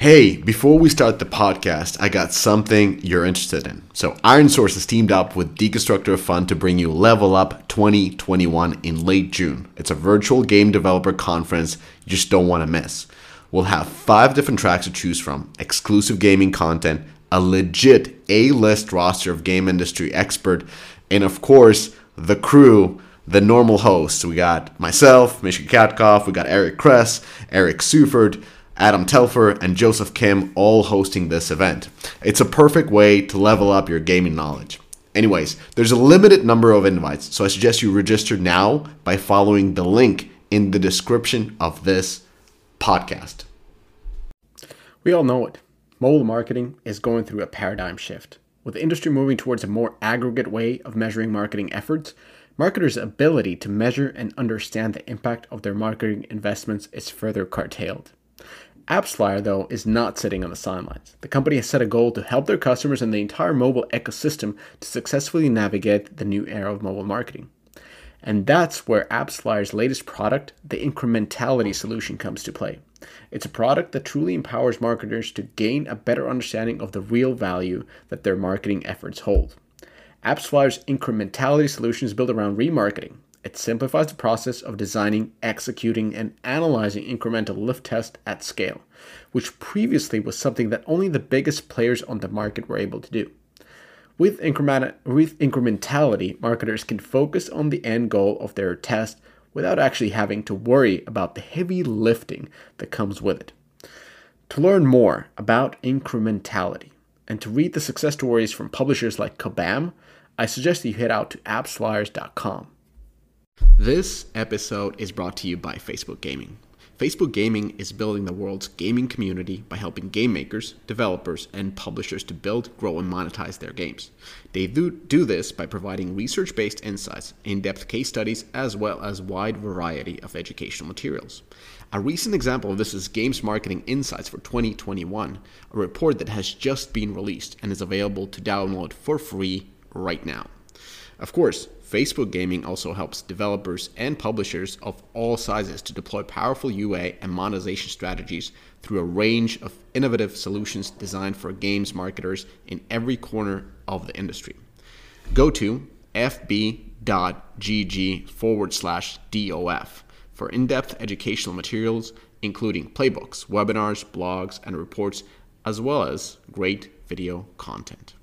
Hey, before we start the podcast, I got something you're interested in. So, ironSource has teamed up with Deconstructor of Fun to bring you Level Up 2021 in late June. It's a virtual game developer conference you just don't want to miss. We'll have five different tracks to choose from, exclusive gaming content, a legit A-list roster of game industry expert, and of course, the crew, the normal hosts. We got myself, Mishka Katkov, we got Eric Kress, Eric Seufert, Adam Telfer, and Joseph Kim all hosting this event. It's a perfect way to level up your gaming knowledge. Anyways, there's a limited number of invites, so I suggest you register now by following the link in the description of this podcast. We all know it. Mobile marketing is going through a paradigm shift. With the industry moving towards a more aggregate way of measuring marketing efforts, marketers' ability to measure and understand the impact of their marketing investments is further curtailed. AppsFlyer, though, is not sitting on the sidelines. The company has set a goal to help their customers and the entire mobile ecosystem to successfully navigate the new era of mobile marketing. And that's where AppsFlyer's latest product, the Incrementality solution, comes to play. It's a product that truly empowers marketers to gain a better understanding of the real value that their marketing efforts hold. AppsFlyer's Incrementality solution is built around remarketing, it simplifies the process of designing, executing, and analyzing incremental lift tests at scale, which previously was something that only the biggest players on the market were able to do. With, increment- with incrementality, marketers can focus on the end goal of their test without actually having to worry about the heavy lifting that comes with it. To learn more about incrementality and to read the success stories from publishers like Kabam, I suggest that you head out to appsflyers.com. This episode is brought to you by Facebook Gaming. Facebook Gaming is building the world's gaming community by helping game makers, developers, and publishers to build, grow, and monetize their games. They do, do this by providing research based insights, in depth case studies, as well as wide variety of educational materials. A recent example of this is Games Marketing Insights for 2021, a report that has just been released and is available to download for free right now. Of course, Facebook Gaming also helps developers and publishers of all sizes to deploy powerful UA and monetization strategies through a range of innovative solutions designed for games marketers in every corner of the industry. Go to fb.gg forward slash DOF for in depth educational materials, including playbooks, webinars, blogs, and reports, as well as great video content.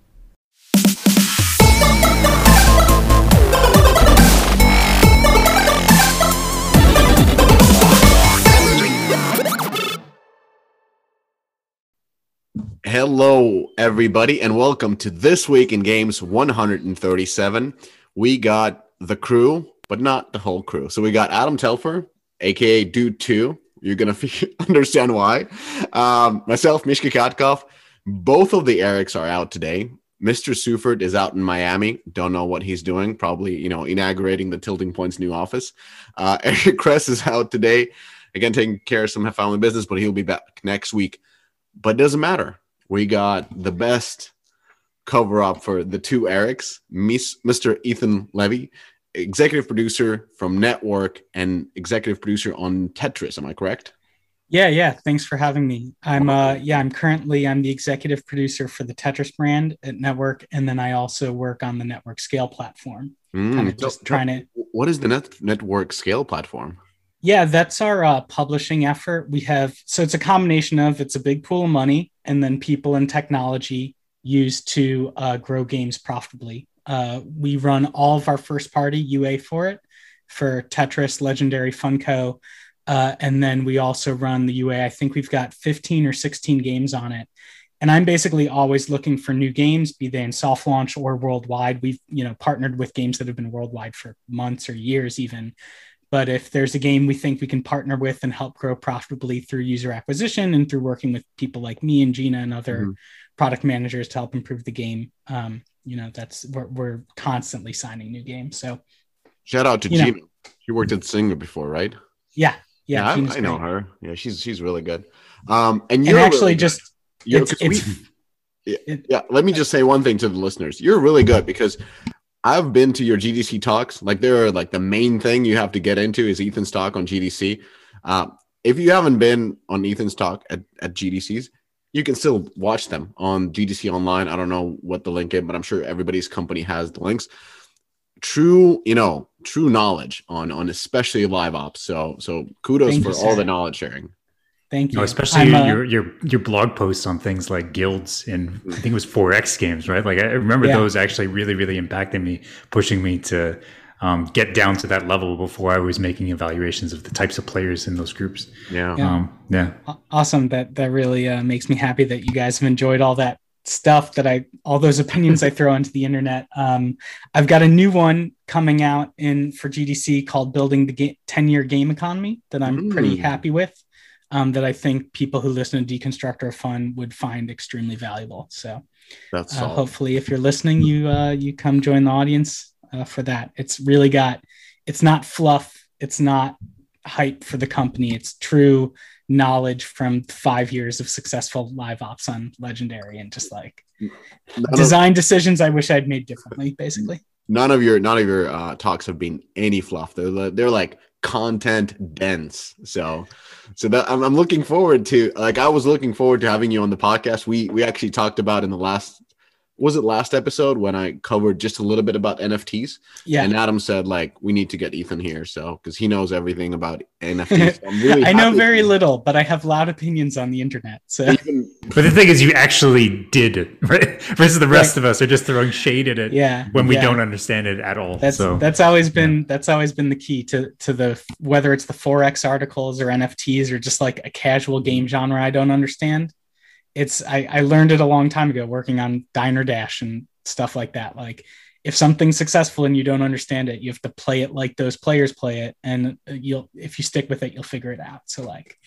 Hello, everybody, and welcome to This Week in Games 137. We got the crew, but not the whole crew. So we got Adam Telfer, aka Dude 2. You're going to understand why. Um, myself, Mishka Katkov. Both of the Erics are out today. Mr. Seufert is out in Miami. Don't know what he's doing. Probably, you know, inaugurating the Tilting Point's new office. Uh, Eric Kress is out today. Again, taking care of some family business, but he'll be back next week. But it doesn't matter. We got the best cover up for the two Erics, Mr. Ethan Levy, executive producer from N3TWORK and executive producer on Tetris. Am I correct? Yeah, yeah. Thanks for having me. I'm uh yeah, I'm currently I'm the executive producer for the Tetris brand at N3TWORK, and then I also work on the N3TWORK Scale platform. Mm, kind of just so, trying to what is the net network scale platform? Yeah, that's our uh, publishing effort. We have so it's a combination of it's a big pool of money, and then people and technology used to uh, grow games profitably. Uh, we run all of our first party UA for it for Tetris, Legendary Funko, uh, and then we also run the UA. I think we've got 15 or 16 games on it. And I'm basically always looking for new games, be they in soft launch or worldwide. We've you know partnered with games that have been worldwide for months or years even. But if there's a game we think we can partner with and help grow profitably through user acquisition and through working with people like me and Gina and other mm-hmm. product managers to help improve the game, um, you know, that's we're, we're, constantly signing new games. So shout out to Gina. Know, she worked at Zynga before, right? Yeah, yeah, yeah I, I, know her. Yeah, she's she's really good. Um, and you're and actually really just you know, we, yeah, yeah. Let me just say one thing to the listeners. You're really good because I've been to your GDC talks. Like they're like the main thing you have to get into is Ethan's talk on GDC. Uh, if you haven't been on Ethan's talk at, at GDCs, you can still watch them on GDC online. I don't know what the link is, but I'm sure everybody's company has the links. True, you know, true knowledge on on especially live ops. So so kudos Thank for all the knowledge sharing. Thank you. No, especially I'm, uh, your your your blog posts on things like guilds and I think it was 4X games, right? Like I remember Yeah. those actually really really impacting me, pushing me to um, get down to that level before I was making evaluations of the types of players in those groups. Yeah. Yeah. Um, yeah. Awesome that that really uh, makes me happy that you guys have enjoyed all that stuff that i all those opinions i throw into the internet um, i've got a new one coming out in for gdc called building the ga- 10 year game economy that i'm pretty Mm. happy with um, that i think people who listen to deconstructor of fun would find extremely valuable. So That's uh, hopefully if you're listening you uh, you come join the audience uh, for that. It's really got it's not fluff it's not hype for the company. It's true knowledge from five years of successful live ops on legendary and just like None of, design decisions i wish i'd made differently basically. None of your none of your uh, talks have been any fluff. They're they're like content dense. So so that I'm, I'm looking forward to like I was looking forward to having you on the podcast. We we actually talked about in the last was it last episode when I covered just a little bit about NFTs. yeah And Adam said like we need to get Ethan here, so because he knows everything about NFTs. So I'm really i know happy- very little but i have loud opinions on the internet so Even- But the thing is, you actually did it, right? Versus the rest of us are just throwing shade at it yeah when we yeah. don't understand it at all. That's so that's always been that's always been the key to to the whether it's the 4X articles or NFTs or just like a casual game genre I don't understand. It's I, I learned it a long time ago working on Diner Dash and stuff like that. Like if something's successful and you don't understand it, you have to play it like those players play it, and you'll if you stick with it, you'll figure it out. So like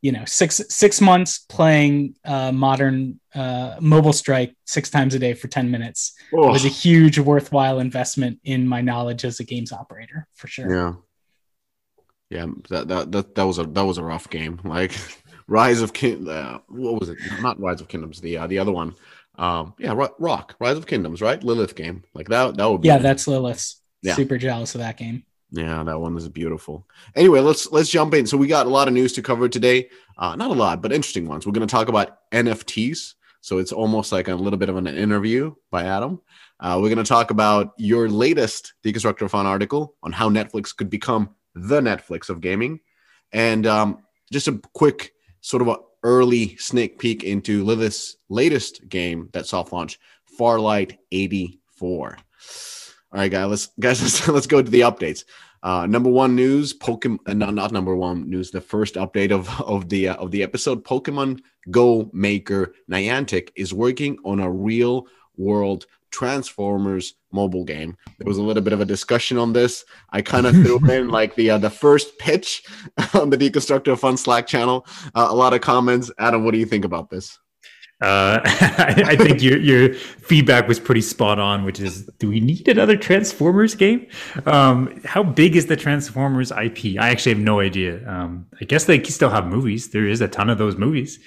you know six six months playing uh, modern uh, mobile strike six times a day for 10 minutes Oh, was a huge worthwhile investment in my knowledge as a games operator for sure. yeah, yeah. That, that that that was a that was a rough game. Like Rise of King. Uh, what was it? Not Rise of Kingdoms. The uh, the other one. Um, yeah, Ro- Rock. Rise of Kingdoms. Right, Lilith game. Like that. That would be. Yeah, that's Lilith's. Yeah. Super jealous of that game. Yeah, that one is beautiful. Anyway, let's let's jump in. So we got a lot of news to cover today. Uh, not a lot, but interesting ones. We're going to talk about NFTs. So it's almost like a little bit of an interview by Adam. Uh, we're going to talk about your latest Deconstructor of Fun article on how Netflix could become the Netflix of gaming, and um, just a quick sort of a early sneak peek into Lilith's latest game that soft launch, Farlight 84. All right, guys, let's guys let's, let's go to the updates. Uh, number one news, Pokemon, uh, not, not number one news. The first update of of the uh, of the episode, Pokemon Go maker Niantic is working on a real world Transformers mobile game. There was a little bit of a discussion on this. I kind of threw in like the uh, the first pitch on the Deconstructor Fun Slack channel. Uh, a lot of comments. Adam, what do you think about this? Uh, I, I think your your feedback was pretty spot on, which is, do we need another Transformers game? Um, how big is the Transformers IP? I actually have no idea. Um, I guess they still have movies. There is a ton of those movies,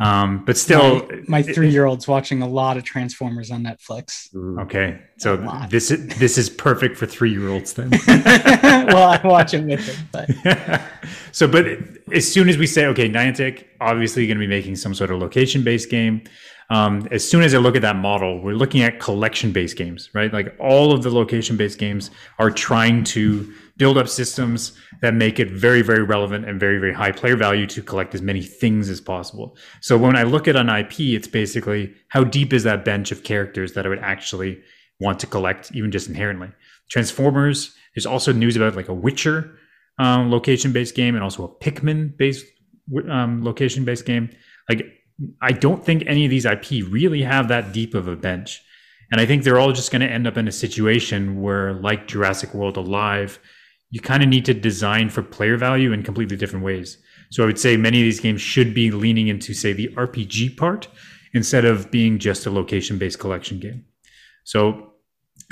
um, but still, my, my three-year-old's watching a lot of Transformers on Netflix. okay. So this is this is perfect for three year olds then. well, I watch it with him, but so, but as soon as we say, okay, Niantic obviously you're going to be making some sort of location based game. Um, as soon as I look at that model, we're looking at collection based games, right? Like all of the location based games are trying to build up systems that make it very, very relevant and very, very high player value to collect as many things as possible. So when I look at an IP, it's basically how deep is that bench of characters that I would actually want to collect, even just inherently. Transformers. There's also news about like a Witcher um, location-based game and also a Pikmin-based um, location-based game. Like, I don't think any of these IP really have that deep of a bench, and I think they're all just going to end up in a situation where, like Jurassic World Alive, you kind of need to design for player value in completely different ways. So I would say many of these games should be leaning into, say, the RPG part instead of being just a location-based collection game. So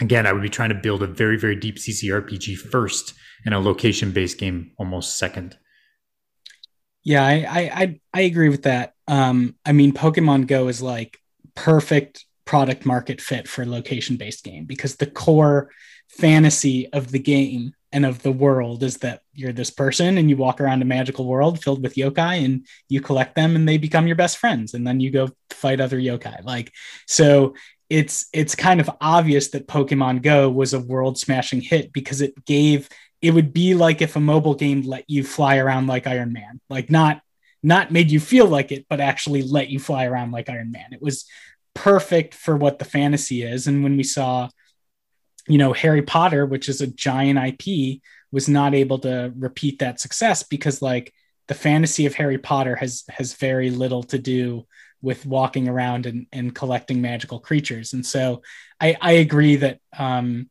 again, I would be trying to build a very, very deep CCRPG first and a location based game almost second. yeah, I, I I agree with that. Um, I mean, Pokemon Go is like perfect product market fit for location-based game because the core fantasy of the game and of the world is that you're this person and you walk around a magical world filled with yokai and you collect them and they become your best friends and then you go fight other yokai like so it's it's kind of obvious that pokemon go was a world smashing hit because it gave it would be like if a mobile game let you fly around like iron man. Like not not made you feel like it but actually let you fly around like iron man. It was perfect for what the fantasy is. And when we saw you know, Harry Potter, which is a giant IP, was not able to repeat that success because like the fantasy of Harry Potter has has very little to do with walking around and, and collecting magical creatures. And so I, I agree that um,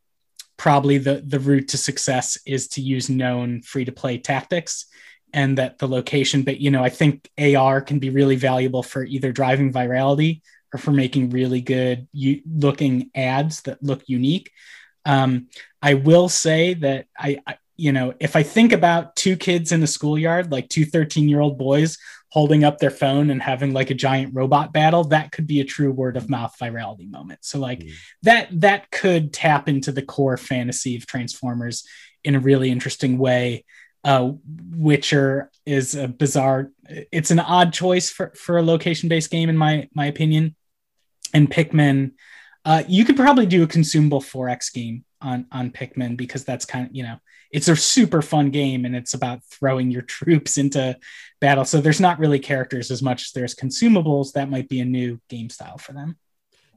probably the, the route to success is to use known free to play tactics and that the location, but you know, I think AR can be really valuable for either driving virality or for making really good u- looking ads that look unique. Um, I will say that I, I, you know, if I think about two kids in the schoolyard, like two 13 year old boys holding up their phone and having like a giant robot battle, that could be a true word of mouth virality moment. So like mm. that, that could tap into the core fantasy of Transformers in a really interesting way. Uh, Witcher is a bizarre, it's an odd choice for, for a location based game, in my, my opinion. And Pikmin, uh, you could probably do a consumable 4X game on on Pikmin because that's kind of you know it's a super fun game and it's about throwing your troops into battle. So there's not really characters as much as there's consumables. That might be a new game style for them.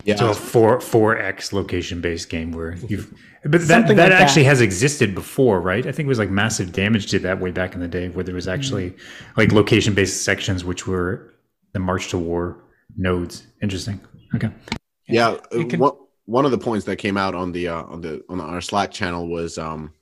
Yeah. So a four four X location based game where you've but that, that like actually that. has existed before, right? I think it was like massive damage did that way back in the day where there was actually mm-hmm. like location based sections which were the March to War nodes. Interesting. Okay. Yeah, uh, can... what, one of the points that came out on the uh, on the on our Slack channel was um,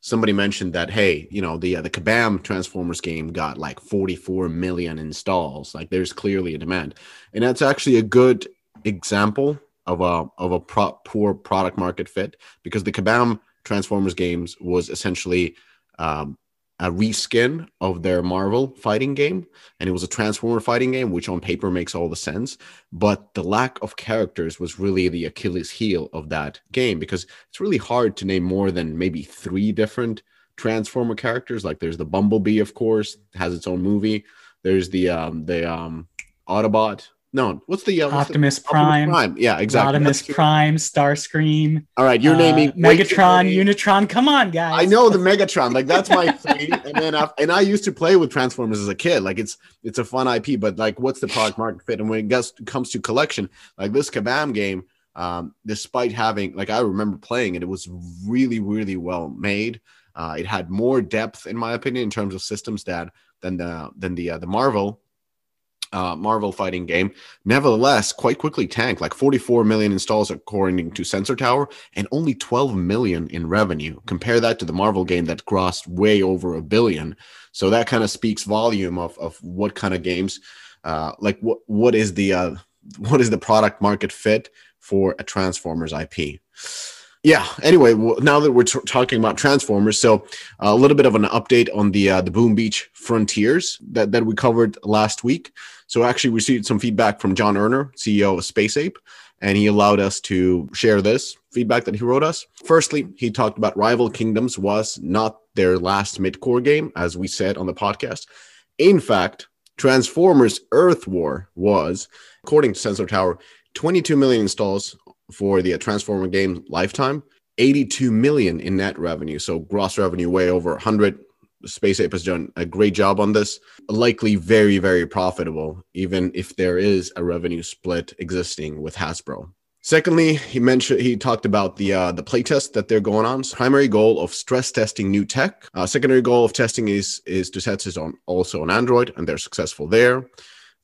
somebody mentioned that hey, you know the uh, the Kabam Transformers game got like 44 million installs. Like there's clearly a demand, and that's actually a good example of a of a pro- poor product market fit because the Kabam Transformers games was essentially um, a reskin of their Marvel fighting game, and it was a Transformer fighting game, which on paper makes all the sense. But the lack of characters was really the Achilles heel of that game because it's really hard to name more than maybe three different Transformer characters. Like there's the Bumblebee, of course, has its own movie. There's the um the um Autobot, no, what's the uh, what's Optimus, the, Prime, Optimus Prime? Yeah, exactly. Optimus Prime, Starscream. All right, you're uh, naming Megatron, Unicron. Come on, guys. I know the Megatron. Like that's my thing. and then I, and I used to play with Transformers as a kid. Like it's it's a fun IP, but like what's the product market fit? And when it gets, comes to collection, like this Kabam game, um, despite having like I remember playing it, it was really really well made. Uh, it had more depth, in my opinion, in terms of systems that than the than the uh, the Marvel uh, Marvel fighting game. Nevertheless, quite quickly tanked, like 44 million installs according to Sensor Tower, and only 12 million in revenue. Compare that to the Marvel game that crossed way over a billion. So that kind of speaks volume of, of what kind of games, uh, like what what is the uh, what is the product market fit for a Transformers IP yeah anyway now that we're t- talking about transformers so a little bit of an update on the uh, the boom beach frontiers that, that we covered last week so actually received some feedback from john earner ceo of space ape and he allowed us to share this feedback that he wrote us firstly he talked about rival kingdoms was not their last mid-core game as we said on the podcast in fact transformers earth war was according to sensor tower 22 million installs for the Transformer game lifetime, 82 million in net revenue. So gross revenue way over 100. Space Ape has done a great job on this. Likely very, very profitable, even if there is a revenue split existing with Hasbro. Secondly, he mentioned he talked about the uh, the playtest that they're going on. Primary goal of stress testing new tech. Uh, secondary goal of testing is is to test it on also on Android, and they're successful there.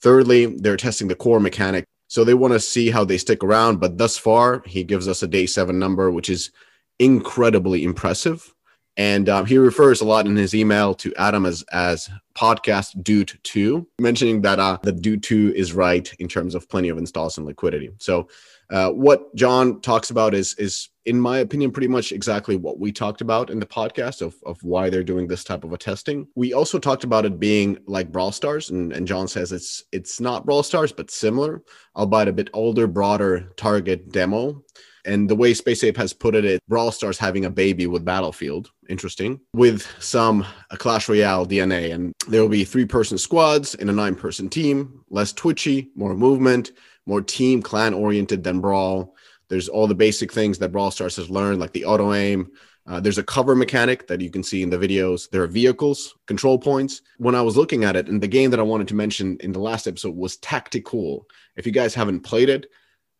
Thirdly, they're testing the core mechanic so they want to see how they stick around. But thus far, he gives us a day seven number, which is incredibly impressive. And um, he refers a lot in his email to Adam as as podcast dude two, mentioning that uh, the dude two is right in terms of plenty of installs and liquidity. So uh, what John talks about is is in my opinion pretty much exactly what we talked about in the podcast of, of why they're doing this type of a testing. We also talked about it being like Brawl Stars, and, and John says it's it's not Brawl Stars but similar, albeit a bit older, broader target demo. And the way Space Ape has put it, it Brawl Stars having a baby with Battlefield. Interesting. With some Clash Royale DNA. And there will be three person squads in a nine person team, less twitchy, more movement, more team clan oriented than Brawl. There's all the basic things that Brawl Stars has learned, like the auto aim, uh, there's a cover mechanic that you can see in the videos. There are vehicles, control points. When I was looking at it, and the game that I wanted to mention in the last episode was Tacticool. If you guys haven't played it,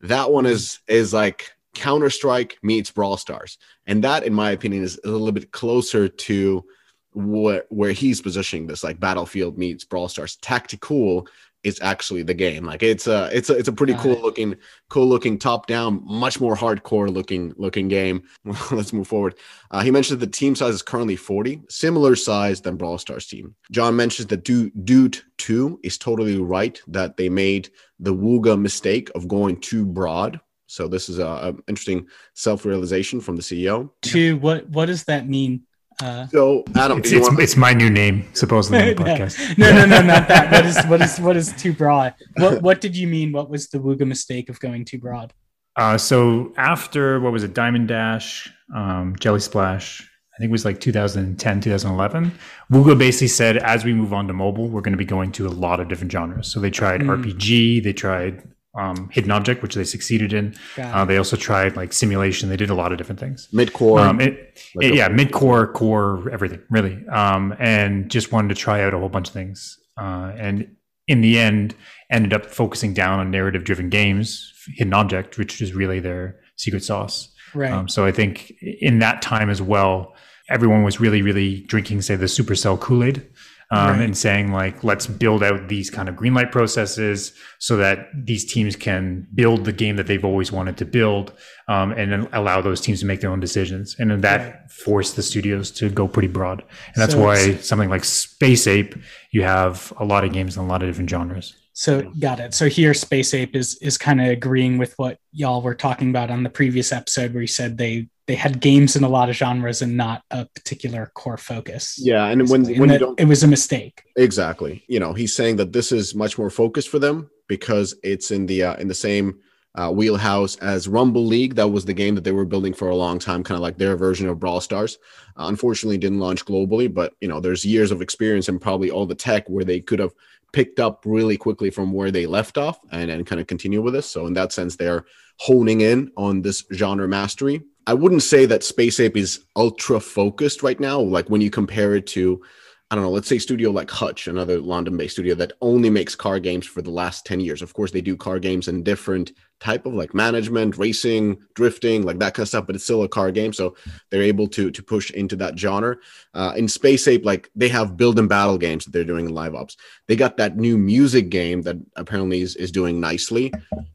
that one is is like Counter Strike meets Brawl Stars, and that, in my opinion, is a little bit closer to where where he's positioning this, like Battlefield meets Brawl Stars. Tacticool is actually the game. Like it's a it's a it's a pretty Got cool it. looking cool looking top down, much more hardcore looking looking game. Let's move forward. Uh, he mentioned the team size is currently 40, similar size than Brawl Stars team. John mentions that Dude, Dude 2 is totally right that they made the Wooga mistake of going too broad. So this is a, a interesting self-realization from the CEO. Two, what what does that mean? Uh, so Adam, it's, it's, it's, my new name, supposedly on the podcast. no, no, no, not that. What is what is what is too broad? What what did you mean? What was the Wooga mistake of going too broad? Uh, so after what was it, Diamond Dash, um, Jelly Splash, I think it was like 2010, 2011. Wooga basically said, as we move on to mobile, we're going to be going to a lot of different genres. So they tried mm. RPG, they tried um, hidden object, which they succeeded in. Uh, they also tried like simulation. They did a lot of different things. Mid core, um, it, it, yeah, mid core, core, everything really. Um, and just wanted to try out a whole bunch of things. Uh, and in the end, ended up focusing down on narrative driven games, hidden object, which is really their secret sauce. Right. Um, so I think in that time as well, everyone was really, really drinking, say, the Supercell Kool Aid um, right. and saying like let's build out these kind of green light processes so that these teams can build the game that they've always wanted to build um, and then allow those teams to make their own decisions and then that right. forced the studios to go pretty broad and that's so why something like space ape you have a lot of games in a lot of different genres so got it. So here, Space Ape is is kind of agreeing with what y'all were talking about on the previous episode, where you said they they had games in a lot of genres and not a particular core focus. Yeah, and when when and you don't, it was a mistake. Exactly. You know, he's saying that this is much more focused for them because it's in the uh, in the same uh, wheelhouse as Rumble League. That was the game that they were building for a long time, kind of like their version of Brawl Stars. Uh, unfortunately, didn't launch globally, but you know, there's years of experience and probably all the tech where they could have picked up really quickly from where they left off and and kind of continue with this. So in that sense, they're honing in on this genre mastery I wouldn't say that Space Ape is ultra focused right now. Like when you compare it to, I don't know, let's say studio like Hutch, another London-based studio that only makes car games for the last 10 years. Of course, they do car games in different type of like management, racing, drifting, like that kind of stuff, but it's still a car game. So they're able to to push into that genre. Uh, in Space Ape, like they have build and battle games that they're doing in live ops. They got that new music game that apparently is, is doing nicely.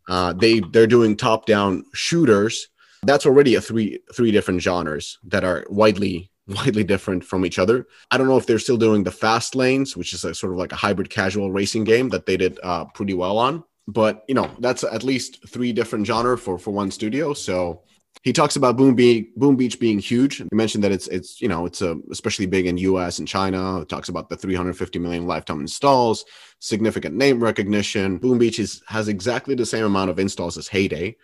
Uh, they they're doing top-down shooters that's already a three three different genres that are widely widely different from each other. I don't know if they're still doing the fast lanes, which is a sort of like a hybrid casual racing game that they did uh, pretty well on. But you know, that's at least three different genre for for one studio. So he talks about Boom, Be- Boom Beach being huge. He mentioned that it's it's you know it's a, especially big in U.S. and China. He talks about the 350 million lifetime installs, significant name recognition. Boom Beach is, has exactly the same amount of installs as Hay Day.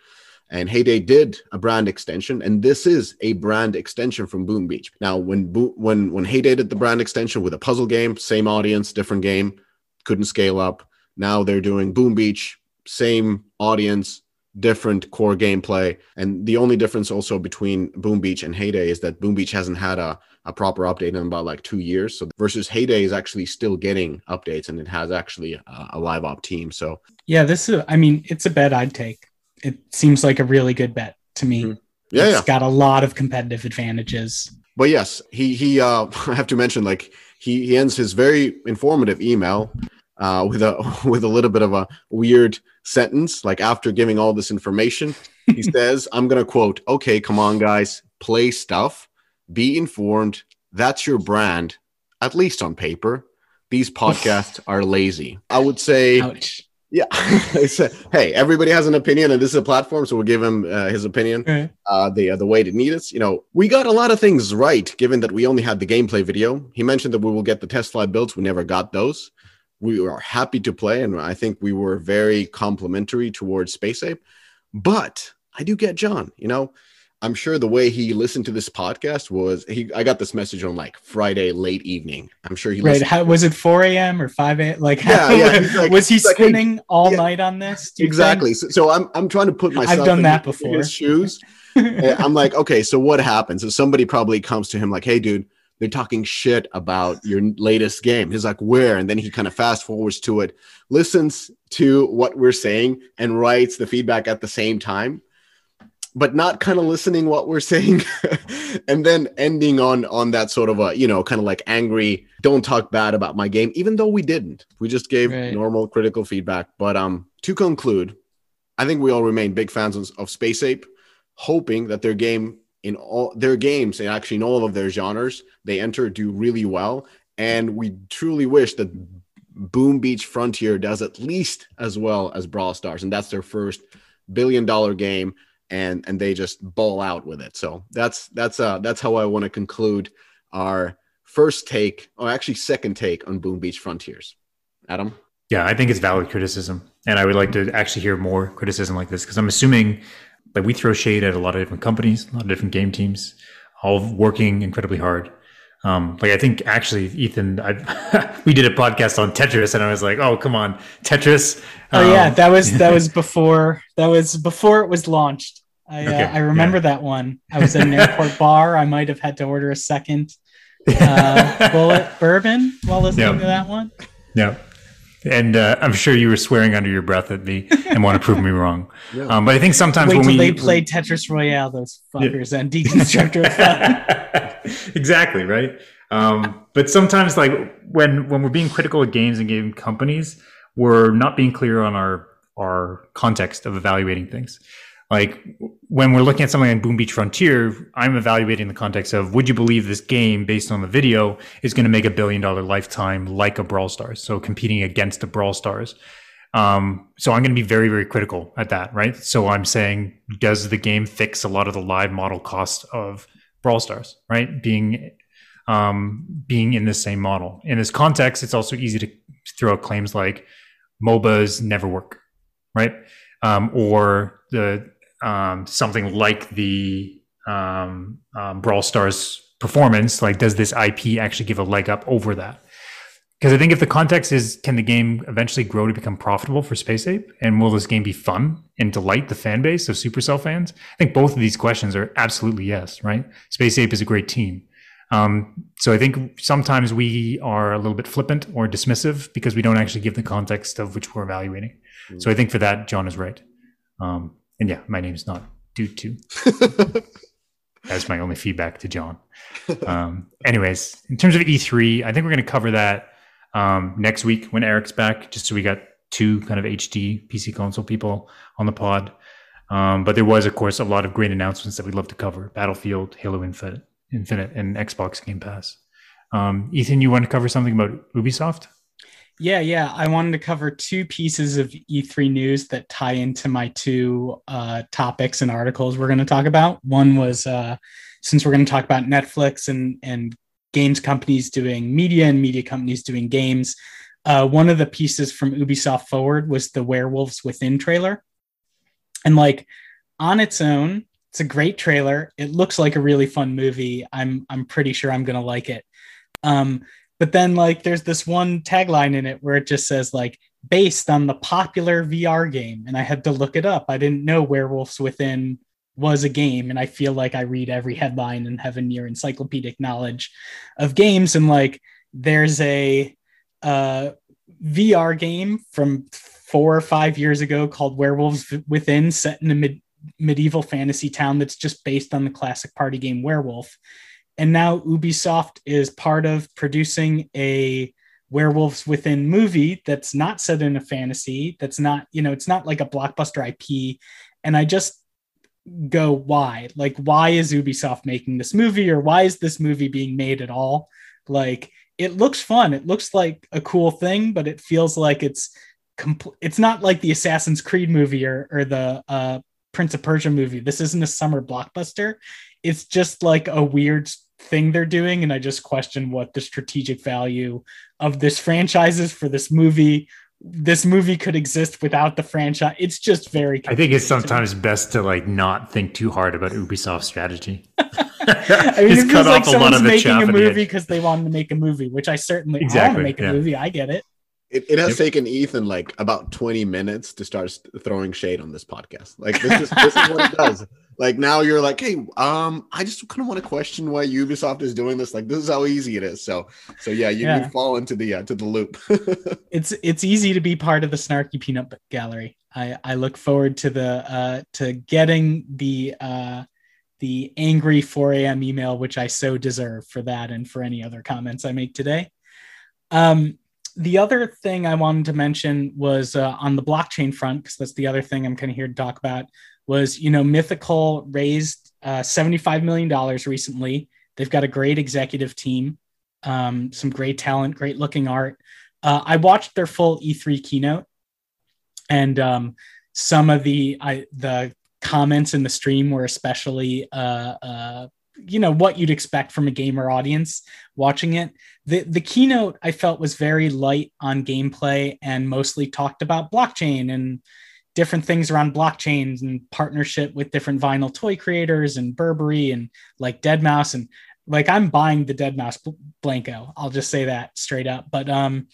And Hay Day did a brand extension, and this is a brand extension from Boom Beach. Now, when Bo- when when Hay Day did the brand extension with a puzzle game, same audience, different game, couldn't scale up. Now they're doing Boom Beach, same audience, different core gameplay. And the only difference also between Boom Beach and Hay Day is that Boom Beach hasn't had a, a proper update in about like two years. So versus Hay Day is actually still getting updates and it has actually a, a live op team. So yeah, this is I mean, it's a bet I'd take it seems like a really good bet to me. Mm-hmm. Yeah, it's yeah. got a lot of competitive advantages. But yes, he he uh I have to mention like he he ends his very informative email uh with a with a little bit of a weird sentence like after giving all this information he says i'm gonna quote okay come on guys play stuff be informed that's your brand at least on paper these podcasts are lazy i would say Ouch. Yeah. hey, everybody has an opinion, and this is a platform, so we'll give him uh, his opinion okay. uh, the uh, the way it needs. You know, we got a lot of things right, given that we only had the gameplay video. He mentioned that we will get the test flight builds. We never got those. We are happy to play, and I think we were very complimentary towards Space Ape. But I do get John. You know, I'm sure the way he listened to this podcast was he. I got this message on like Friday late evening. I'm sure he right. How, was it 4 a.m. or 5 a.m.? Like, Yeah, how, yeah, like- was he he's like, spinning all yeah, night on this? Exactly. So, so I'm I'm trying to put myself I've done in that before. his shoes. I'm like, okay, so what happens? So somebody probably comes to him like, hey, dude, they're talking shit about your latest game. He's like, where? And then he kind of fast forwards to it, listens to what we're saying, and writes the feedback at the same time, but not kind of listening what we're saying, and then ending on on that sort of a you know kind of like angry, don't talk bad about my game, even though we didn't. We just gave Right. normal critical feedback. But um, to conclude, I think we all remain big fans of, of Space Ape, hoping that their game in all their games and actually in all of their genres they enter do really well. And we truly wish that Boom Beach Frontier does at least as well as Brawl Stars, and that's their first billion dollar game, and and they just ball out with it. So that's that's uh that's how I want to conclude our first take, or actually second take on Boom Beach Frontiers. Adam. Yeah, I think it's valid criticism, and I would like to actually hear more criticism like this because I'm assuming that we throw shade at a lot of different companies, a lot of different game teams, all working incredibly hard. Um, like I think actually, Ethan, I, we did a podcast on Tetris, and I was like, "Oh, come on, Tetris." Oh yeah, Um, that was that was before that was before it was launched. I uh, I remember that one. I was in an airport bar. I might have had to order a second uh, Bulleit bourbon while listening Yeah. to that one. Yeah. And uh, I'm sure you were swearing under your breath at me and want to prove me wrong. Yeah. Um, but I think sometimes Wait when till we they play Tetris Royale, those fuckers, and Deconstructor exactly right. Um, but sometimes, like when when we're being critical of games and game companies, we're not being clear on our our context of evaluating things. Like when we're looking at something like Boom Beach Frontier, I'm evaluating the context of would you believe this game based on the video is going to make a billion dollar lifetime like a Brawl Stars, so competing against a Brawl Stars. Um, so I'm going to be very, very critical at that, right? So I'm saying, does the game fix a lot of the live model cost of Brawl Stars, right? Being um, being in the same model. In this context, it's also easy to throw out claims like MOBAs never work, right? Um, or the um, something like the um, um, Brawl Stars performance. Like, does this IP actually give a leg up over that? Because I think if the context is, can the game eventually grow to become profitable for Space Ape, and will this game be fun and delight the fan base of Supercell fans? I think both of these questions are absolutely yes, right? Space Ape is a great team. Um, so I think sometimes we are a little bit flippant or dismissive because we don't actually give the context of which we're evaluating. So I think for that, John is right. Um, and yeah, my name's not Dude Two. That's my only feedback to John. Um, anyways, in terms of E3, I think we're going to cover that um, next week when Eric's back, just so we got two kind of HD PC console people on the pod. Um, but there was, of course, a lot of great announcements that we'd love to cover: Battlefield, Halo Infinite, Infinite, and Xbox Game Pass. Um, Ethan, you want to cover something about Ubisoft? Yeah, yeah. I wanted to cover two pieces of E3 news that tie into my two uh, topics and articles we're going to talk about. One was uh, since we're going to talk about Netflix and and games companies doing media and media companies doing games. Uh, one of the pieces from Ubisoft Forward was the Werewolves Within trailer, and like on its own, it's a great trailer. It looks like a really fun movie. I'm I'm pretty sure I'm going to like it. Um, but then like there's this one tagline in it where it just says like based on the popular VR game. And I had to look it up. I didn't know Werewolves Within was a game. And I feel like I read every headline and have a near encyclopedic knowledge of games. And like there's a uh VR game from 4 or 5 years ago called Werewolves Within set in a mid- medieval fantasy town that's just based on the classic party game Werewolf and now Ubisoft is part of producing a werewolves within movie that's not set in a fantasy that's not you know it's not like a blockbuster ip and i just go why? Like why is ubisoft making this movie or why is this movie being made at all? Like it looks fun. It looks like a cool thing but it feels like it's compl- it's not like the assassin's creed movie or, or the uh, prince of persia movie. This isn't a summer blockbuster. It's just like a weird thing they're doing and i just question what the strategic value of this franchise is for this movie this movie could exist without the franchise. It's just very. I think it's sometimes best to like not think too hard about Ubisoft's strategy. I mean, it feels like someone's making a movie because they wanted to make a movie, which I certainly exactly, want to make a yeah. movie. I get it. It, it has yep. taken Ethan like about 20 minutes to start throwing shade on this podcast. Like this is this is what it does. Like now you're like, hey, um, I just kind of want to question why Ubisoft is doing this. Like this is how easy it is. So so yeah, you, yeah. you fall into the uh, to the loop. it's it's easy to be part of the snarky peanut gallery. I I look forward to the uh to getting the uh the angry 4 a.m. email, which I so deserve for that and for any other comments I make today. Um, the other thing I wanted to mention was uh, on the blockchain front, because that's the other thing I'm kind of here to talk about. Was you know Mythical raised uh, 75 million dollars recently. They've got a great executive team, um, some great talent, great looking art. Uh, I watched their full E3 keynote, and um, some of the I, the comments in the stream were especially uh, uh, you know what you'd expect from a gamer audience watching it the the keynote i felt was very light on gameplay and mostly talked about blockchain and different things around blockchains and partnership with different vinyl toy creators and burberry and like deadmau5 and like i'm buying the deadmau5 blanko i'll just say that straight up. But um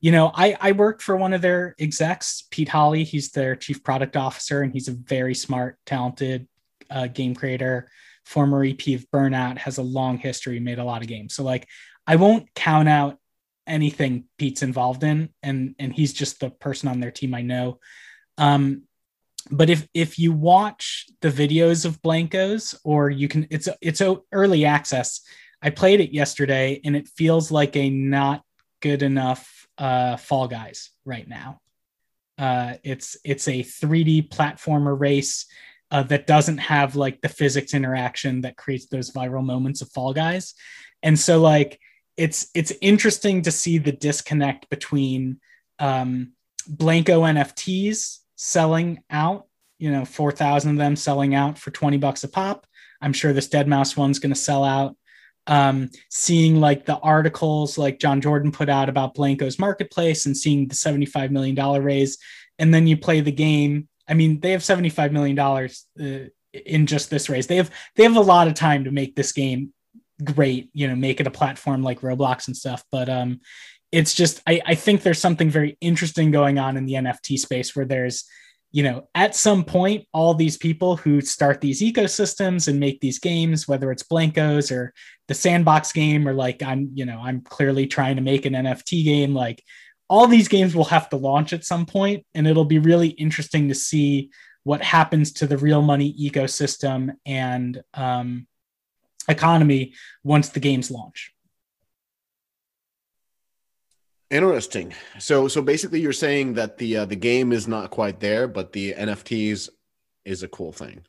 you know i i worked for one of their execs pete hawley. He's their chief product officer and he's a very smart talented uh, game creator. Former EP of Burnout, has a long history, made a lot of games. So like I won't count out anything Pete's involved in, and and he's just the person on their team I know. Um, but if if you watch the videos of Blankos, or you can, it's it's early access. I played it yesterday, and it feels like a not good enough uh, Fall Guys right now. Uh, it's it's a 3D platformer race uh, that doesn't have like the physics interaction that creates those viral moments of Fall Guys. And so like it's it's interesting to see the disconnect between um, Blanko NFTs selling out, you know, 4,000 of them selling out for 20 bucks a pop. I'm sure this deadmau5 one's going to sell out. Um, seeing like the articles like Jon Jordan put out about Blanko's marketplace and seeing the $75 million raise. And then you play the game I mean, they have $75 million uh, in just this raise. They have they have a lot of time to make this game great, you know, make it a platform like Roblox and stuff. But um it's just I, I think there's something very interesting going on in the NFT space where there's, you know, at some point, all these people who start these ecosystems and make these games, whether it's Blankos or the sandbox game, or like I'm, you know, I'm clearly trying to make an NFT game, like all these games will have to launch at some point, and it'll be really interesting to see what happens to the real money ecosystem and um, economy once the games launch. Interesting. So, so basically, you're saying that the uh, the game is not quite there, but the NFTs is a cool thing.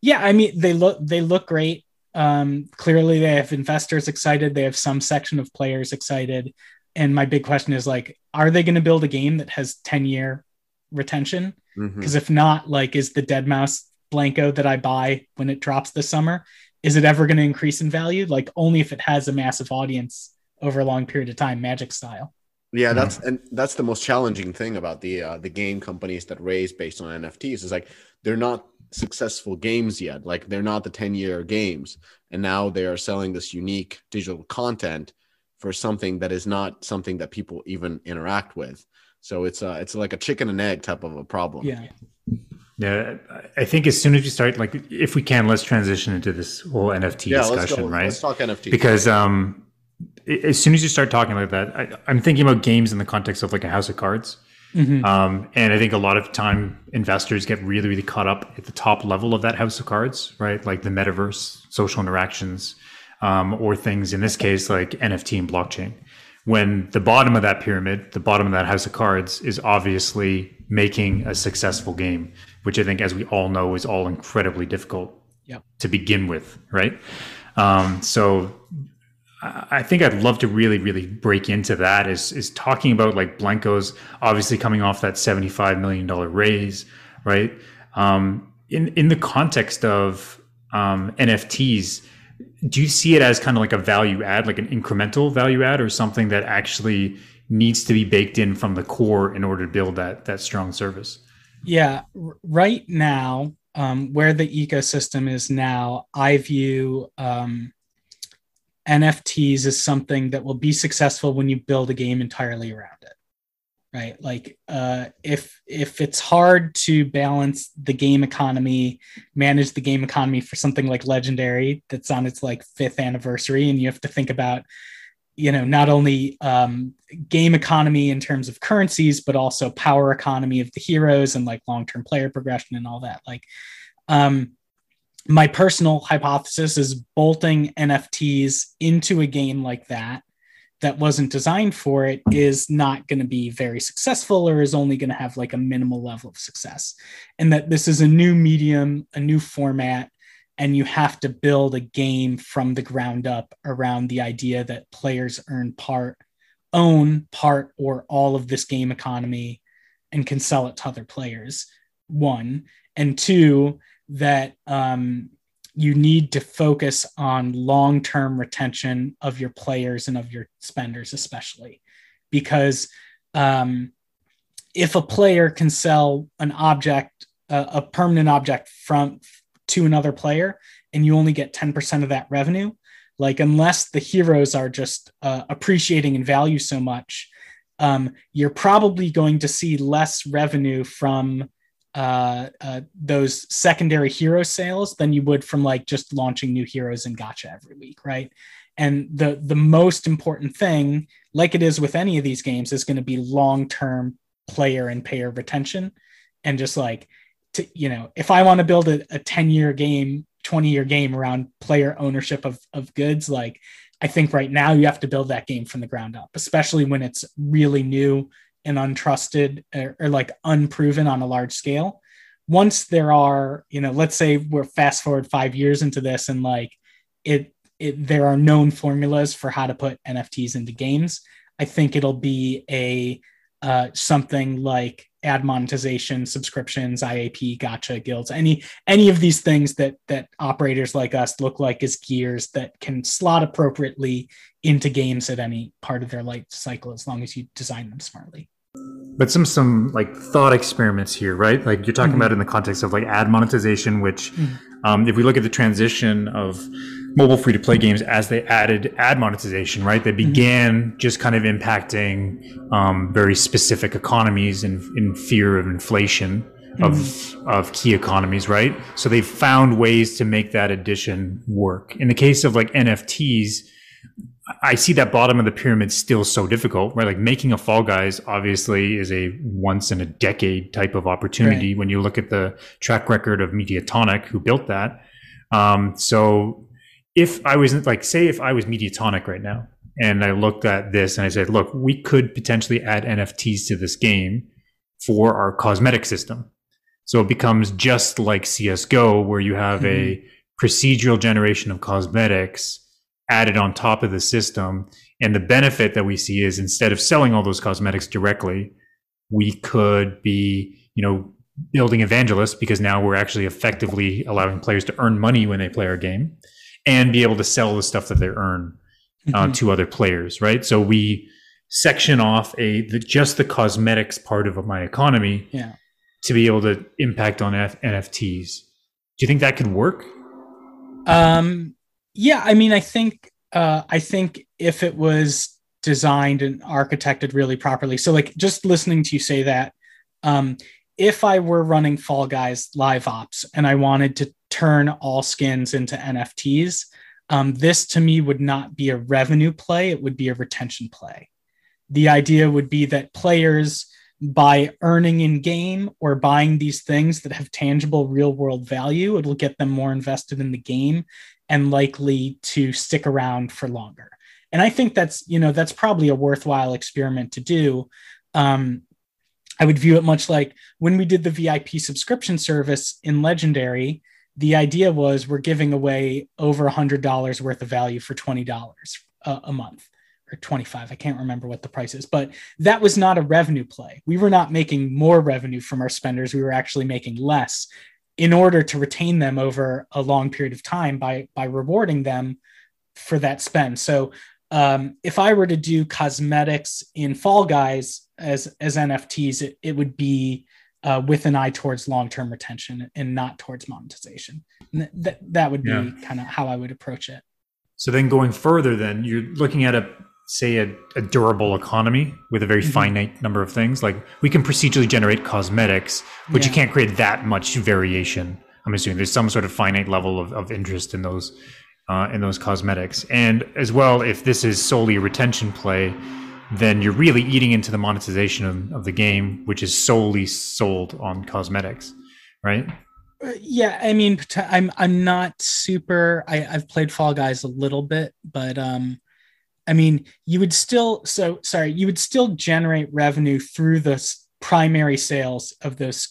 Yeah, I mean, they look they look great. Um, clearly, they have investors excited. They have some section of players excited and my big question is like are they going to build a game that has 10 year retention because mm-hmm. if not like is the dead mouse Blanko that i buy when it drops this summer is it ever going to increase in value like only if it has a massive audience over a long period of time magic style yeah that's and that's the most challenging thing about the uh, the game companies that raise based on nfts is like they're not successful games yet like they're not the 10 year games and now they are selling this unique digital content for something that is not something that people even interact with. So it's uh it's like a chicken and egg type of a problem. Yeah. Yeah, I think as soon as we start, like, if we can, let's transition into this whole NFT yeah, discussion, let's right? Let's talk NFT because um, as soon as you start talking like that, I, am thinking about games in the context of like a house of cards, mm-hmm. um, and I think a lot of time investors get really, really caught up at the top level of that house of cards, right? Like the metaverse, social interactions, um, or things in this case like NFT and blockchain. When the bottom of that pyramid, the bottom of that house of cards, is obviously making a successful game, which I think, as we all know, is all incredibly difficult yep. to begin with, right? Um, so I think I'd love to really, really break into that is is talking about like Blanko's obviously coming off that seventy five million dollar raise, right? Um, in in the context of um, NFTs, do you see it as kind of like a value add, like an incremental value add, or something that actually needs to be baked in from the core in order to build that that strong service. Yeah, right now, um, where the ecosystem is now, I view um, NFTs as something that will be successful when you build a game entirely around it. Right, like uh, if if it's hard to balance the game economy, manage the game economy for something like Legendary that's on its like fifth anniversary, and you have to think about you know not only um, game economy in terms of currencies but also power economy of the heroes and like long-term player progression and all that. Like um, my personal hypothesis is bolting nfts into a game like that that wasn't designed for it is not going to be very successful or is only going to have like a minimal level of success. And that this is a new medium a new format and you have to build a game from the ground up around the idea that players earn part own part or all of this game economy and can sell it to other players one. And two that um, you need to focus on long-term retention of your players and of your spenders especially. Because um, if a player can sell an object a permanent object from to another player and you only get 10% of that revenue like unless the heroes are just uh, appreciating in value so much um, you're probably going to see less revenue from uh, uh, those secondary hero sales than you would from like just launching new heroes in gacha every week right? And the the most important thing like it is with any of these games is going to be long-term player and payer retention and just like to, you know, if I want to build a, a 10 year game, 20 year game around player ownership of, of goods, like I think right now you have to build that game from the ground up, especially when it's really new and untrusted or, or like unproven on a large scale. Once there are, you know, let's say we're fast forward five years into this and like it, it there are known formulas for how to put NFTs into games. I think it'll be a uh, something like ad monetization, subscriptions, IAP, gacha, guilds, any any of these things that that operators like us look like as gears that can slot appropriately into games at any part of their life cycle as long as you design them smartly. But some some like thought experiments here, right? Like you're talking mm-hmm. about in the context of like ad monetization, which mm-hmm. um, if we look at the transition of mobile free to play games as they added ad monetization, right? They mm-hmm. began mm-hmm. just kind of impacting um, very specific economies and in fear of inflation of mm-hmm. of key economies, right? So they found ways to make that addition work. In the case of like NFTs, I see that bottom of the pyramid still so difficult, right? Like making a Fall Guys obviously is a once in a decade type of opportunity right. when you look at the track record of Mediatonic, who built that. Um, so if I was like, say, if I was Mediatonic right now and I looked at this and I said, look, we could potentially add NFTs to this game for our cosmetic system. So it becomes just like CSGO, where you have mm-hmm. a procedural generation of cosmetics added on top of the system. And the benefit that we see is instead of selling all those cosmetics directly, we could be, you know, building evangelists because now we're actually effectively allowing players to earn money when they play our game and be able to sell the stuff that they earn uh, mm-hmm. to other players, right? So we section off a the, just the cosmetics part of my economy yeah. to be able to impact on F- NFTs. Do you think that could work? Um, yeah, I mean, I think uh, I think if it was designed and architected really properly, so like just listening to you say that, um, if I were running Fall Guys live ops and I wanted to turn all skins into NFTs, um, this to me would not be a revenue play, it would be a retention play. The idea would be that players, by earning in game or buying these things that have tangible real world value, it will get them more invested in the game and likely to stick around for longer. And I think that's, you know, that's probably a worthwhile experiment to do. Um, I would view it much like when we did the VIP subscription service in Legendary, the idea was we're giving away over a hundred dollars worth of value for twenty dollars a, a month or 25 i can't remember what the price is but that was not a revenue play we were not making more revenue from our spenders we were actually making less in order to retain them over a long period of time by by rewarding them for that spend so um, if I were to do cosmetics in Fall Guys as as NFTs, it, it would be uh, with an eye towards long term retention and not towards monetization. Th- that that would be yeah. kind of how I would approach it. So then, going further, then you're looking at a say a, a durable economy with a very mm-hmm. finite number of things. Like we can procedurally generate cosmetics, but yeah. you can't create that much variation. I'm assuming there's some sort of finite level of, of interest in those uh, in those cosmetics. And as well, if this is solely a retention play, then you're really eating into the monetization of, of the game, which is solely sold on cosmetics, right? Uh, yeah, I mean, I'm I'm not super. I, I've played Fall Guys a little bit, but um, I mean, you would still so sorry, you would still generate revenue through the primary sales of those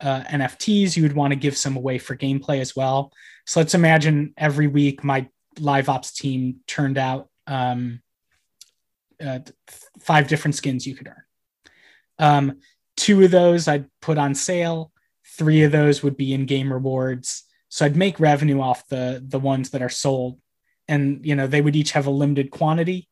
uh, NFTs. You would want to give some away for gameplay as well. So let's imagine every week my live ops team turned out um, uh, five different skins you could earn. Um, two of those I'd put on sale. Three of those would be in-game rewards. So I'd make revenue off the the ones that are sold, and you know they would each have a limited quantity,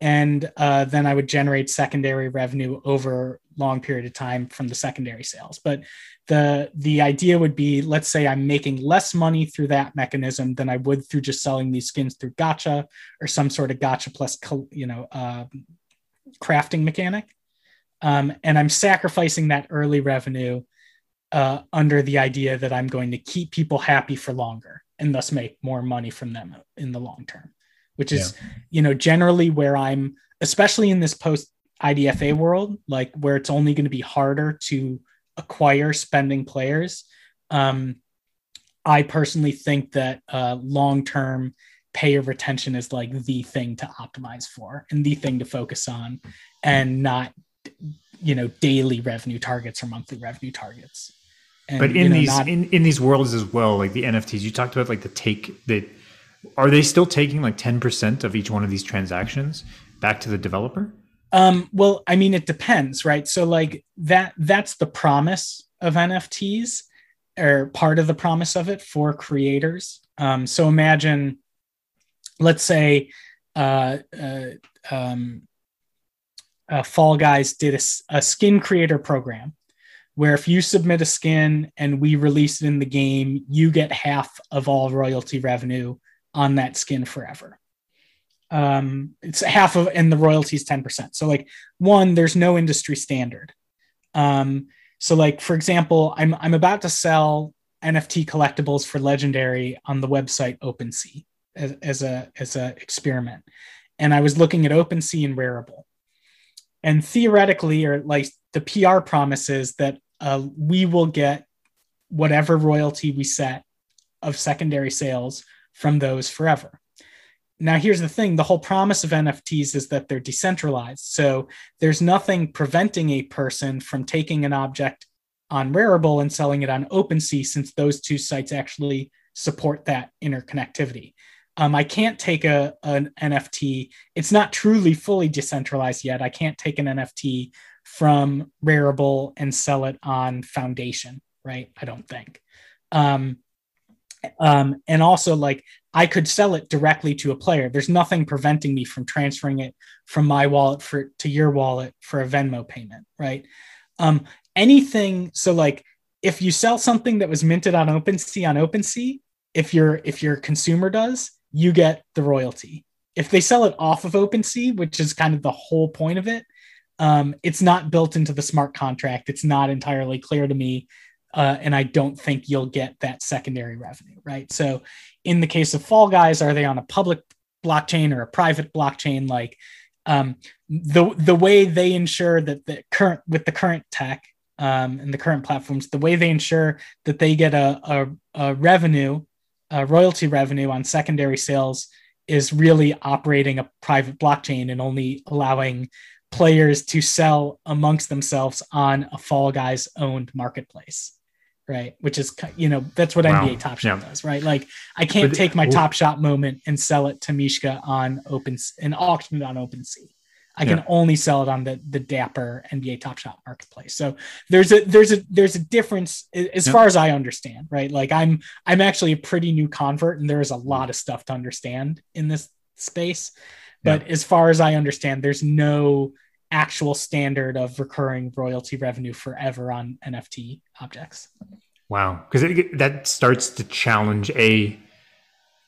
and uh, then I would generate secondary revenue over long period of time from the secondary sales. But the the idea would be let's say i'm making less money through that mechanism than i would through just selling these skins through gacha or some sort of gacha plus you know uh, crafting mechanic. Um, and i'm sacrificing that early revenue uh, under the idea that i'm going to keep people happy for longer and thus make more money from them in the long term which is yeah. you know generally where i'm especially in this post idfa world like where it's only going to be harder to acquire spending players. Um, I personally think that uh, long term payer retention is like the thing to optimize for and the thing to focus on, and not you know daily revenue targets or monthly revenue targets. And, but in you know, these not, in, in these worlds as well, like the NFTs, you talked about like the take that are they still taking like 10% of each one of these transactions back to the developer? Um, well, I mean, it depends, right? So, like that that's the promise of NFTs, or part of the promise of it for creators. Um, so imagine, let's say, uh, uh, um, uh, Fall Guys did a, a skin creator program where if you submit a skin and we release it in the game, you get half of all royalty revenue on that skin forever. Um it's half of and the royalties 10% so like one there's no industry standard. Um so like for example i'm i'm about to sell nft collectibles for legendary on the website OpenSea as, as a as a experiment. And i was looking at OpenSea and Rarible. And theoretically or like the pr promises that uh, we will get whatever royalty we set of secondary sales from those forever now, here's the thing the whole promise of NFTs is that they're decentralized. So there's nothing preventing a person from taking an object on Rarible and selling it on OpenSea, since those two sites actually support that interconnectivity. Um, I can't take a, an NFT, it's not truly fully decentralized yet. I can't take an NFT from Rarible and sell it on Foundation, right? I don't think. Um, um, and also like I could sell it directly to a player. There's nothing preventing me from transferring it from my wallet for to your wallet for a Venmo payment, right? Um, anything. So like if you sell something that was minted on OpenSea on OpenSea, if your if your consumer does, you get the royalty. If they sell it off of OpenSea, which is kind of the whole point of it, um, it's not built into the smart contract. It's not entirely clear to me uh, and I don't think you'll get that secondary revenue, right? So, in the case of Fall Guys, are they on a public blockchain or a private blockchain? Like um, the the way they ensure that the current with the current tech um, and the current platforms, the way they ensure that they get a, a, a revenue, a royalty revenue on secondary sales is really operating a private blockchain and only allowing players to sell amongst themselves on a Fall Guys owned marketplace right? Which is you know that's what wow. NBA Top Shot yeah. does, right? Like I can't but, take my Top Shot moment and sell it to Mishka on Open and auction it on OpenSea. I yeah. can only sell it on the the Dapper NBA Top Shot marketplace. So there's a there's a there's a difference as yeah. far as I understand, right? Like I'm I'm actually a pretty new convert, and there is a lot of stuff to understand in this space. But as far as i understand there's no actual standard of recurring royalty revenue forever on nft objects Wow, because that starts to challenge a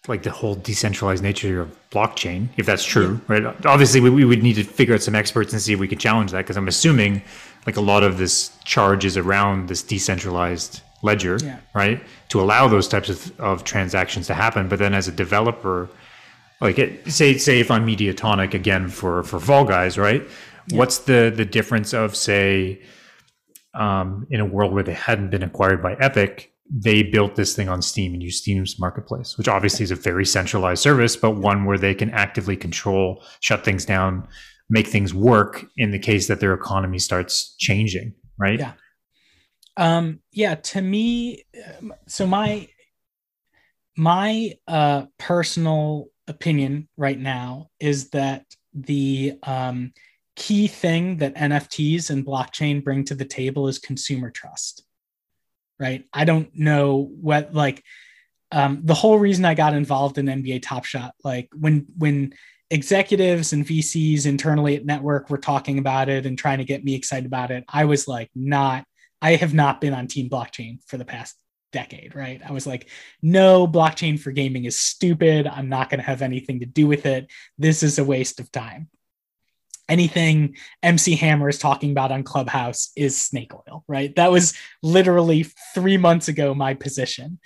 like the whole decentralized nature of blockchain, if that's true, right? Obviously, we, we would need to figure out some experts and see if we could challenge that, because I'm assuming like a lot of this charge is around this decentralized ledger, Yeah. right? To allow those types of, of transactions to happen. But then as a developer, like it, say say if I'm Mediatonic again for for Fall Guys, right? What's the the difference of say um, in a world where they hadn't been acquired by Epic, they built this thing on Steam and use Steam's marketplace, which obviously is a very centralized service, but one where they can actively control, shut things down, make things work in the case that their economy starts changing, right? Yeah. um yeah to me um, so my my uh personal opinion right now is that the um key thing that nfts and blockchain bring to the table is consumer trust right? I don't know what like um the whole reason i got involved in nba top shot like when when executives and vcs internally at N3TWORK were talking about it and trying to get me excited about it i was like not I have not been on Team Blockchain for the past decade, right? I was like, no, blockchain for gaming is stupid. I'm not going to have anything to do with it. This is a waste of time. Anything MC Hammer is talking about on Clubhouse is snake oil, right? That was literally three months ago my position.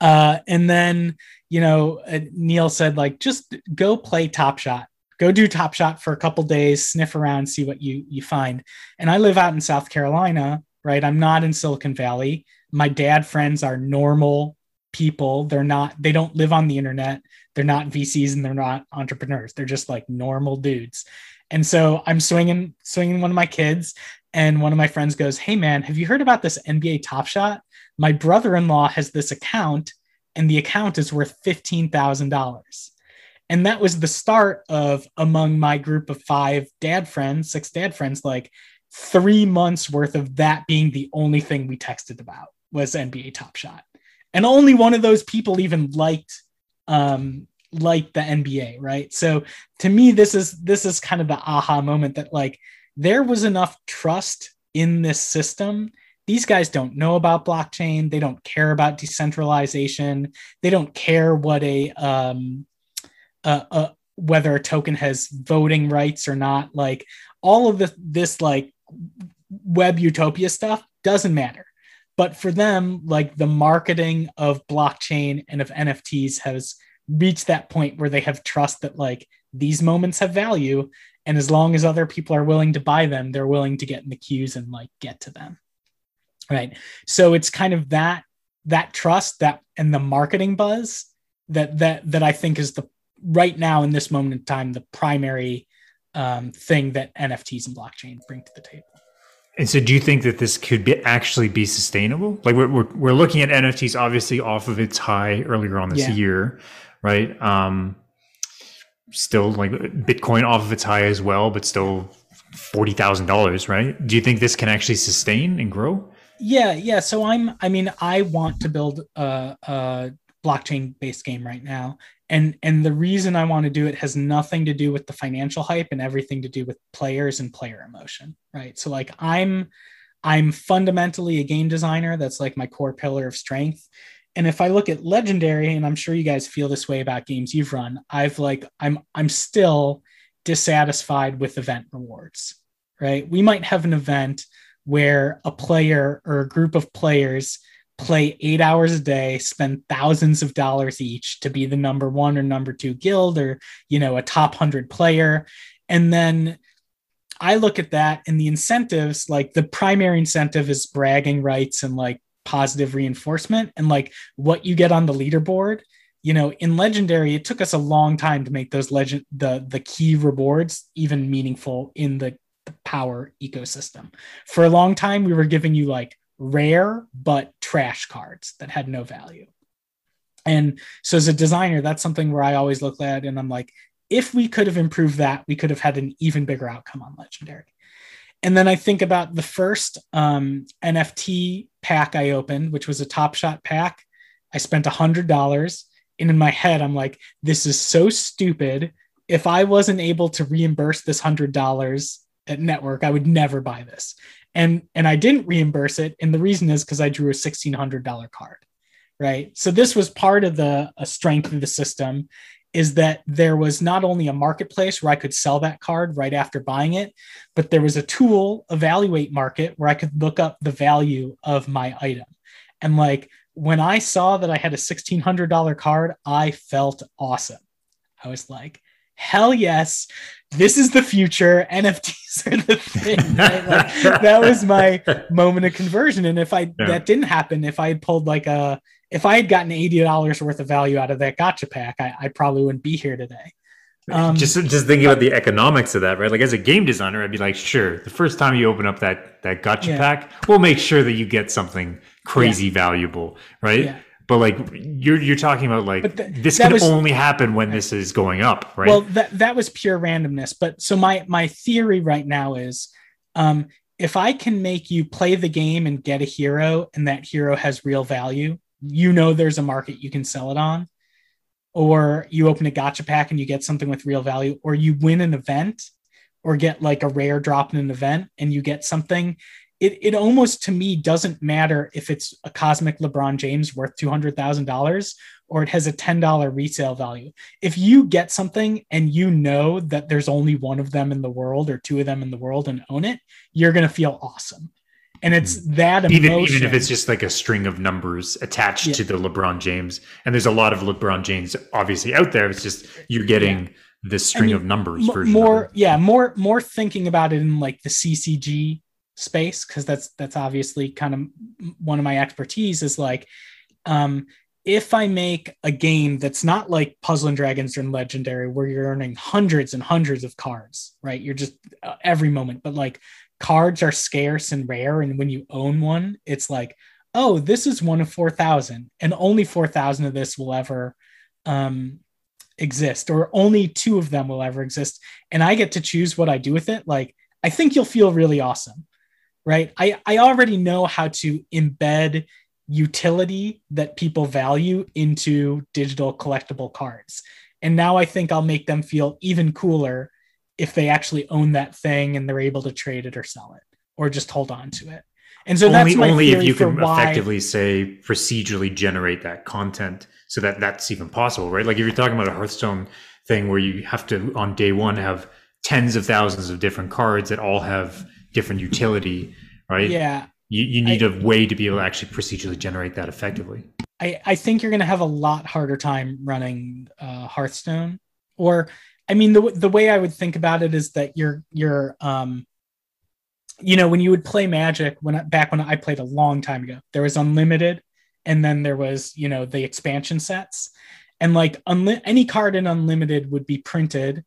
Uh, and then, you know, uh, Neil said, like, just go play Top Shot. Go do Top Shot for a couple days, sniff around, see what you you find. And I live out in South Carolina, right? I'm not in Silicon Valley. My dad friends are normal people. They're not, they don't live on the internet. They're not VCs and they're not entrepreneurs. They're just like normal dudes. And so I'm swinging, swinging one of my kids, and one of my friends goes, Hey man, have you heard about this NBA Top Shot? My brother in law has this account, and the account is worth $15,000. And that was the start of among my group of five dad friends, six dad friends, like, three months worth of that being the only thing we texted about was NBA Top Shot, and only one of those people even liked um, liked the NBA, right? So to me, this is this is kind of the aha moment that like there was enough trust in this system. These guys don't know about blockchain. They don't care about decentralization. They don't care what a um, uh, uh, whether a token has voting rights or not. Like all of this, this like web utopia stuff doesn't matter but for them like the marketing of blockchain and of nfts has reached that point where they have trust that like these moments have value. And as long as other people are willing to buy them they're willing to get in the queues and like get to them. Right? So it's kind of that that trust that and the marketing buzz that that that i think is the right now in this moment in time the primary um, thing that nfts and blockchain bring to the table And so, do you think that this could be actually be sustainable? Like we're we're, we're looking at NFTs obviously off of its high earlier on this Yeah. year, right? Um, still like Bitcoin off of its high as well, but still forty thousand dollars, right? Do you think this can actually sustain and grow? Yeah, yeah. So I'm. I mean, I want to build a, a blockchain-based game right now, and and the reason I want to do it has nothing to do with the financial hype and everything to do with players and player emotion, right? So like I'm, I'm fundamentally a game designer. That's like my core pillar of strength. And if I look at Legendary, and I'm sure you guys feel this way about games you've run, I've like I'm I'm still dissatisfied with event rewards, right? We might have an event where a player or a group of players play eight hours a day, spend thousands of dollars each to be the number one or number two guild or, you know, a top 100 player. And then I look at that and the incentives, like the primary incentive is bragging rights and like positive reinforcement and like what you get on the leaderboard. You know, in legendary, it took us a long time to make those legend the the key rewards even meaningful in the, the power ecosystem. For a long time, we were giving you like rare but trash cards that had no value. And so as a designer, that's something where I always look at and I'm like, if we could have improved that, we could have had an even bigger outcome on legendary. And then I think about the first um, NFT pack I opened, which was a Top Shot pack. I spent a hundred dollars, and in my head, I'm like, "This is so stupid. if I wasn't able to reimburse this hundred dollars at N3TWORK, I would never buy this. And and I didn't reimburse it. And the reason is because I drew a sixteen hundred dollar card. Right. So this was part of the strength of the system is that there was not only a marketplace where I could sell that card right after buying it, but there was a tool, Evaluate Market, where I could look up the value of my item. And like when I saw that I had a $1,600 card, I felt awesome. I was like, hell yes, this is the future. NFTs are the thing. Right? Like, that was my moment of conversion. And if I yeah. that didn't happen, if I had pulled like a if I had gotten eighty dollars worth of value out of that gacha pack, I, I probably wouldn't be here today. Um, just just thinking about the economics of that, right? Like as a game designer, I'd be like, sure, the first time you open up that that gacha yeah. pack, we'll make sure that you get something crazy yeah. valuable, right? But like you're you're talking about like th- this can was, only happen when this is going up, right? Well, that that was pure randomness. But so my my theory right now is, um, if I can make you play the game and get a hero, and that hero has real value, you know there's a market you can sell it on or you open a gacha pack and you get something with real value or you win an event or get like a rare drop in an event and you get something it, it almost to me doesn't matter if it's a cosmic lebron james worth $200000 or it has a $10 resale value if you get something and you know that there's only one of them in the world or two of them in the world and own it you're going to feel awesome and it's hmm. that emotion. Even, even if it's just like a string of numbers attached yeah. to the LeBron James, and there's a lot of LeBron James obviously out there. It's just you're getting yeah. this string of numbers m- More, yeah, more, more thinking about it in like the CCG space because that's that's obviously kind of one of my expertise. Is like, um, if I make a game that's not like Puzzle and Dragons or Legendary, where you're earning hundreds and hundreds of cards, right? You're just uh, every moment, but like cards are scarce and rare and when you own one it's like oh this is one of 4000 and only 4000 of this will ever um, exist or only two of them will ever exist and i get to choose what i do with it like i think you'll feel really awesome right i i already know how to embed utility that people value into digital collectible cards and now i think i'll make them feel even cooler if they actually own that thing and they're able to trade it or sell it or just hold on to it. And so only, that's only if you can why... effectively say procedurally generate that content so that that's even possible, right? Like if you're talking about a Hearthstone thing where you have to on day one have tens of thousands of different cards that all have different utility, right? Yeah. You, you need I, a way to be able to actually procedurally generate that effectively. I, I think you're going to have a lot harder time running uh, Hearthstone or I mean, the the way I would think about it is that you're you're um, you know, when you would play Magic, when back when I played a long time ago, there was unlimited, and then there was you know the expansion sets, and like unli- any card in unlimited would be printed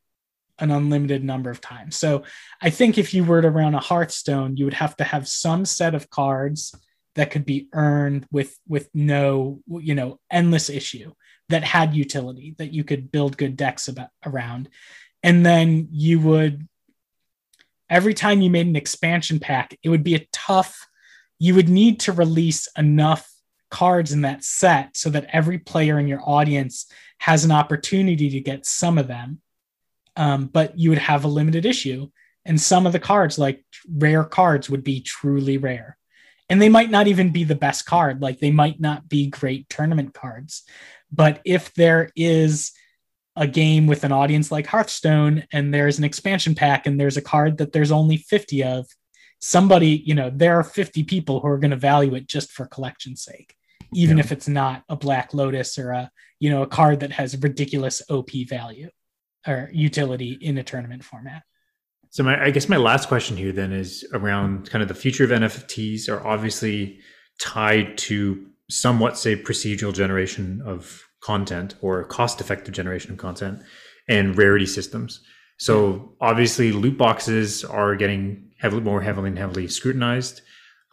an unlimited number of times. So I think if you were to run a Hearthstone, you would have to have some set of cards that could be earned with with no you know endless issue that had utility that you could build good decks about around and then you would every time you made an expansion pack it would be a tough you would need to release enough cards in that set so that every player in your audience has an opportunity to get some of them um, but you would have a limited issue. And some of the cards like rare cards would be truly rare. And they might not even be the best card. Like they might not be great tournament cards. But if there is a game with an audience like Hearthstone and there's an expansion pack and there's a card that there's only 50 of, somebody, you know, there are 50 people who are going to value it just for collection's sake, even yeah. if it's not a Black Lotus or a, you know, a card that has ridiculous OP value or utility in a tournament format. So my, I guess my last question here then is around kind of the future of NFTs are obviously tied to somewhat say procedural generation of content or cost effective generation of content and rarity systems. So obviously loot boxes are getting heavily more heavily and heavily scrutinized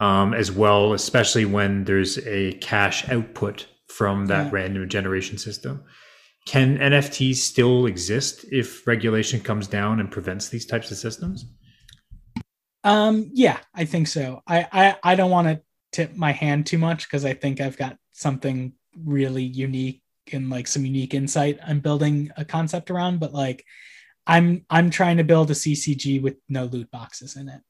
um, as well, especially when there's a cash output from that yeah. random generation system. Can NFTs still exist if regulation comes down and prevents these types of systems? Um, yeah, I think so. I I, I don't want to tip my hand too much because I think I've got something really unique and like some unique insight I'm building a concept around. But like, I'm I'm trying to build a CCG with no loot boxes in it.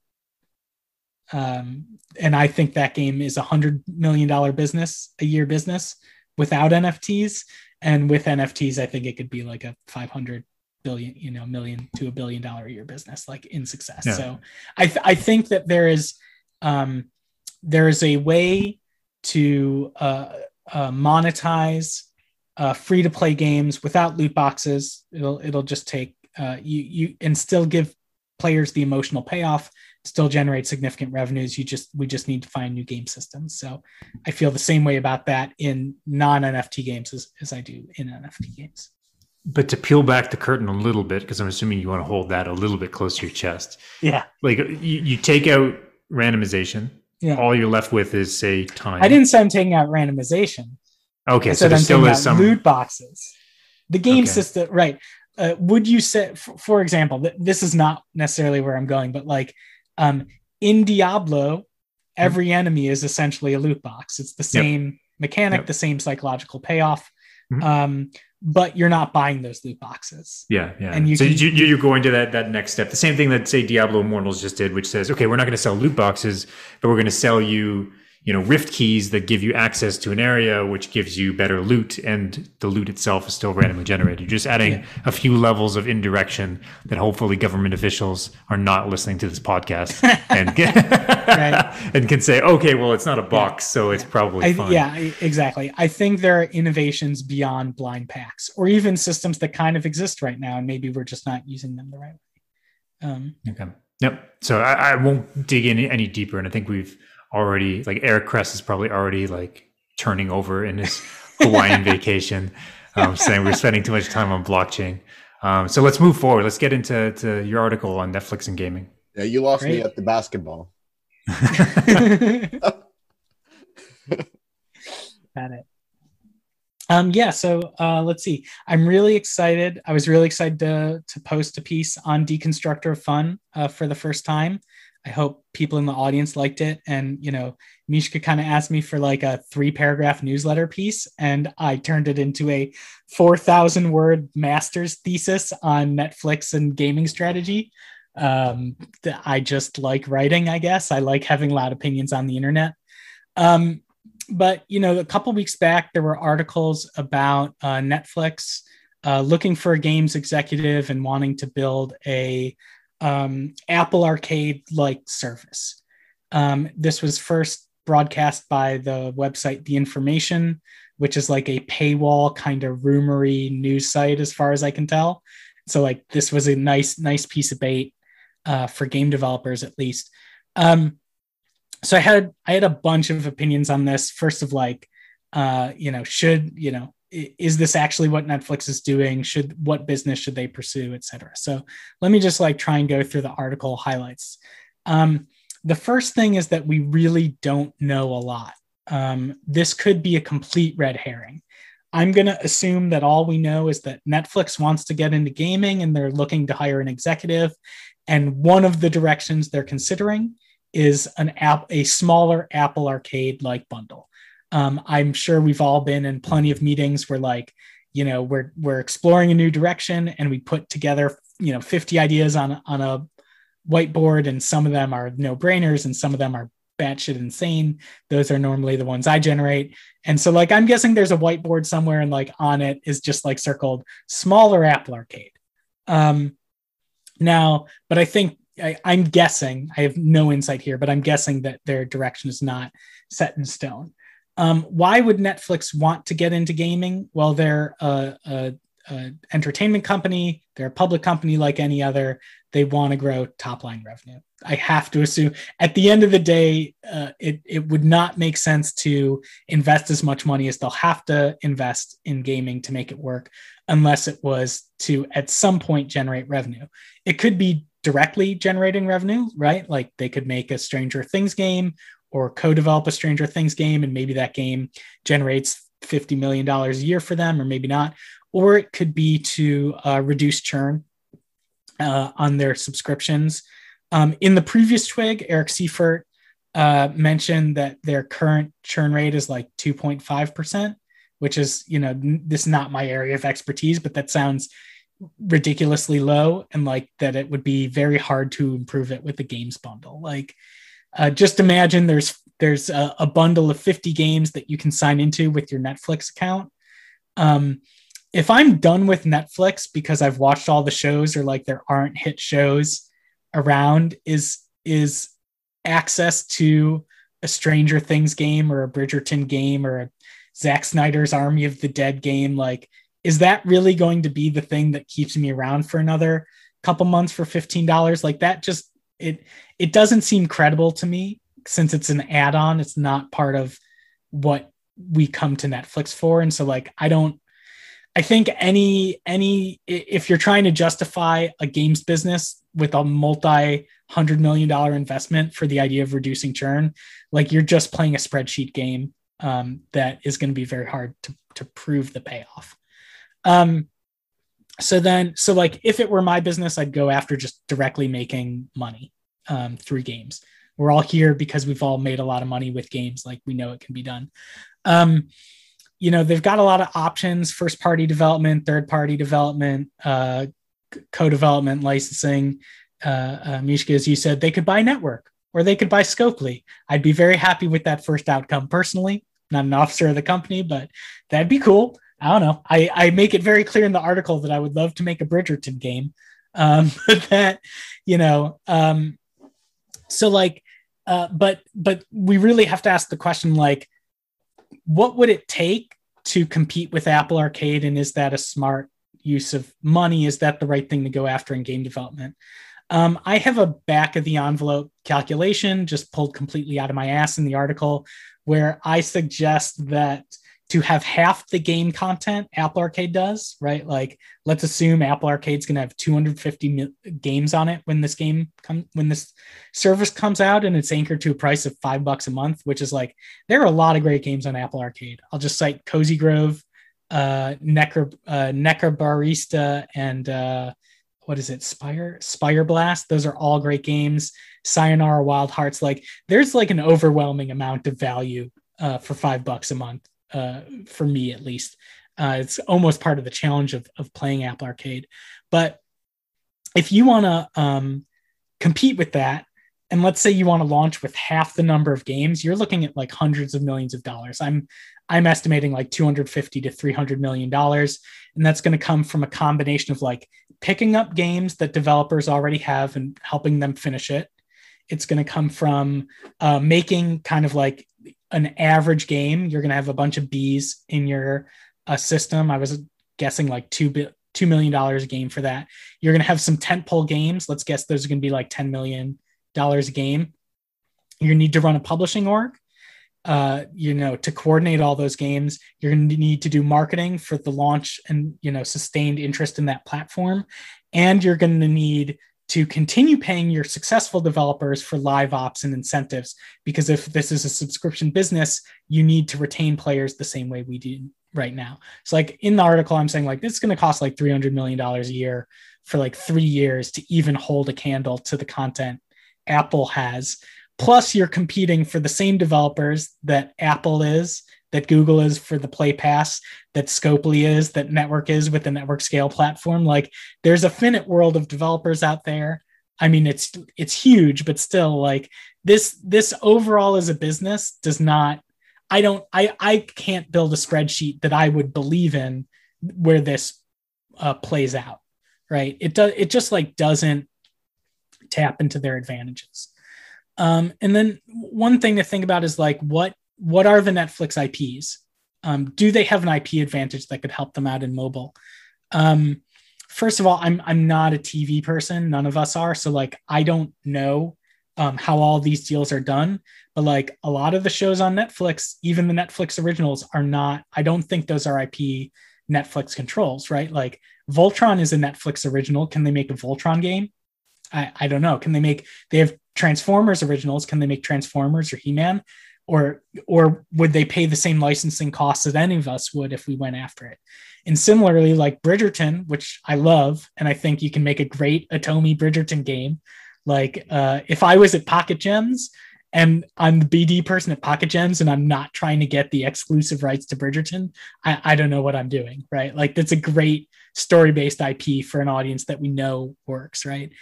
Um, and I think that game is a hundred million dollar business, a year business without NFTs. And with NFTs, I think it could be like a 500 billion, you know, million to a billion dollar a year business, like in success. Yeah. So I, th- I think that there is, um, there is a way to uh, uh, monetize uh, free to play games without loot boxes. It'll it'll just take uh, you you and still give players the emotional payoff still generate significant revenues. You just we just need to find new game systems. So i feel the same way about that in non nft games as, as i do in nft games. But to peel back the curtain a little bit because i'm assuming you want to hold that a little bit close to your chest. Yeah. Like you, you take out randomization. Yeah. All you're left with is say time. I didn't say i'm taking out randomization. Okay so there still is some loot boxes. The game okay. system right uh, would you say, for, for example, th- this is not necessarily where I'm going, but like um, in Diablo, every mm-hmm. enemy is essentially a loot box. It's the same yep. mechanic, yep. the same psychological payoff. Mm-hmm. Um, but you're not buying those loot boxes. Yeah, yeah. And you so can, you, are going to that that next step. The same thing that say Diablo Immortals just did, which says, okay, we're not going to sell loot boxes, but we're going to sell you you know rift keys that give you access to an area which gives you better loot and the loot itself is still randomly generated You're just adding yeah. a few levels of indirection that hopefully government officials are not listening to this podcast and can, and can say okay well it's not a box yeah. so it's probably I, fine. yeah exactly i think there are innovations beyond blind packs or even systems that kind of exist right now and maybe we're just not using them the right way um, okay yep so I, I won't dig in any deeper and i think we've already like Eric Kress is probably already like turning over in his Hawaiian vacation, um, saying we're spending too much time on blockchain. Um, so let's move forward. Let's get into to your article on Netflix and gaming. Yeah, you lost Great. me at the basketball. Got it. Um, yeah, so uh, let's see. I'm really excited. I was really excited to to post a piece on Deconstructor of Fun uh, for the first time. I hope people in the audience liked it. And, you know, Mishka kind of asked me for like a three paragraph newsletter piece, and I turned it into a 4,000 word master's thesis on Netflix and gaming strategy. Um, I just like writing, I guess. I like having loud opinions on the internet. Um, but, you know, a couple weeks back, there were articles about uh, Netflix uh, looking for a games executive and wanting to build a um, Apple Arcade like service. Um, this was first broadcast by the website The Information, which is like a paywall kind of rumory news site, as far as I can tell. So like this was a nice nice piece of bait uh, for game developers at least. Um, so I had I had a bunch of opinions on this. First of like, uh, you know, should you know is this actually what Netflix is doing? Should what business should they pursue, et cetera? So let me just like try and go through the article highlights. Um, the first thing is that we really don't know a lot. Um, this could be a complete red herring. I'm going to assume that all we know is that Netflix wants to get into gaming and they're looking to hire an executive. And one of the directions they're considering is an app, a smaller Apple Arcade like bundle. Um, I'm sure we've all been in plenty of meetings where like, you know, we're we're exploring a new direction and we put together, you know, 50 ideas on on a whiteboard, and some of them are no brainers and some of them are batshit insane. Those are normally the ones I generate. And so like I'm guessing there's a whiteboard somewhere and like on it is just like circled smaller Apple Arcade. Um now, but I think I, I'm guessing, I have no insight here, but I'm guessing that their direction is not set in stone. Um, why would Netflix want to get into gaming? Well, they're a, a, a entertainment company. They're a public company like any other. They want to grow top line revenue. I have to assume at the end of the day, uh, it, it would not make sense to invest as much money as they'll have to invest in gaming to make it work, unless it was to at some point generate revenue. It could be directly generating revenue, right? Like they could make a Stranger Things game or co-develop a Stranger Things game, and maybe that game generates fifty million dollars a year for them, or maybe not. Or it could be to uh, reduce churn uh, on their subscriptions. Um, in the previous twig, Eric Seufert uh, mentioned that their current churn rate is like two point five percent, which is you know this is not my area of expertise, but that sounds ridiculously low and like that it would be very hard to improve it with the games bundle like uh, just imagine there's there's a, a, bundle of 50 games that you can sign into with your netflix account. Um, if i'm done with netflix because i've watched all the shows or like there aren't hit shows around is is access to a stranger things game or a bridgerton game or a Zack Snyder's Army of the Dead game like is that really going to be the thing that keeps me around for another couple months for $15 like that just it it doesn't seem credible to me since it's an add-on. It's not part of what we come to netflix for. And so like i don't i think any any if you're trying to justify a games business with a multi hundred million dollar investment for the idea of reducing churn like you're just playing a spreadsheet game um, that is going to be very hard to, to prove the payoff. Um, so then, so like if it were my business, I'd go after just directly making money um, through games. We're all here because we've all made a lot of money with games. Like we know it can be done. Um, you know, they've got a lot of options: first party development, third party development, uh, co-development, licensing. Uh, uh, Mishka, as you said, they could buy N3TWORK or they could buy Scopely. I'd be very happy with that first outcome personally. Not an officer of the company, but that'd be cool. I don't know. I, I make it very clear in the article that I would love to make a Bridgerton game. Um, but that, you know, um, so like, uh, but but we really have to ask the question like, what would it take to compete with Apple Arcade, and is that a smart use of money? Is that the right thing to go after in game development? Um, I have a back of the envelope calculation just pulled completely out of my ass in the article where I suggest that to have half the game content Apple Arcade does, right? Like, let's assume Apple Arcade's going to have 250 games on it when this game come when this service comes out, and it's anchored to a price of five bucks a month, which is like there are a lot of great games on Apple Arcade. I'll just cite Cozy Grove, uh, Necker, uh, Barista, and uh, what is it, Spire Spire Blast. Those are all great games. Sayonara Wild Hearts. Like, there's like an overwhelming amount of value uh, for five bucks a month uh, for me at least. Uh, it's almost part of the challenge of, of playing Apple Arcade. But if you want to um, compete with that, and let's say you want to launch with half the number of games, you're looking at like hundreds of millions of dollars. I'm I'm estimating like 250 to 300 million dollars, and that's going to come from a combination of like picking up games that developers already have and helping them finish it. It's going to come from uh, making kind of like an average game, you're going to have a bunch of bees in your uh, system. I was guessing like two bi- two million dollars a game for that. You're going to have some tentpole games. Let's guess those are going to be like ten million dollars a game. You need to run a publishing org. Uh, you know, to coordinate all those games, you're going to need to do marketing for the launch and you know sustained interest in that platform, and you're going to need to continue paying your successful developers for live ops and incentives. Because if this is a subscription business, you need to retain players the same way we do right now. So, like in the article, I'm saying like this is going to cost like $300 million a year for like three years to even hold a candle to the content Apple has. Plus, you're competing for the same developers that Apple is that Google is for the Play Pass, that Scopely is, that N3TWORK is with the N3TWORK scale platform. Like there's a finite world of developers out there. I mean, it's it's huge, but still, like this this overall as a business does not. I don't. I I can't build a spreadsheet that I would believe in where this uh, plays out. Right? It does. It just like doesn't tap into their advantages. Um, and then one thing to think about is like what what are the Netflix IPs? Um, do they have an IP advantage that could help them out in mobile? Um, first of all, I'm I'm not a TV person. None of us are. So like I don't know um, how all these deals are done. But like a lot of the shows on Netflix, even the Netflix originals, are not. I don't think those are IP Netflix controls, right? Like Voltron is a Netflix original. Can they make a Voltron game? I, I don't know. Can they make? They have Transformers originals. Can they make Transformers or He Man? Or or would they pay the same licensing costs that any of us would if we went after it and similarly like bridgerton which i love and i think you can make a great otome bridgerton game like uh, if i was at pocket gems and I'm the BD person at Pocket Gems and I'm not trying to get the exclusive rights to Bridgerton, I, I don't know what I'm doing, right? Like that's a great story based IP for an audience that we know works, right?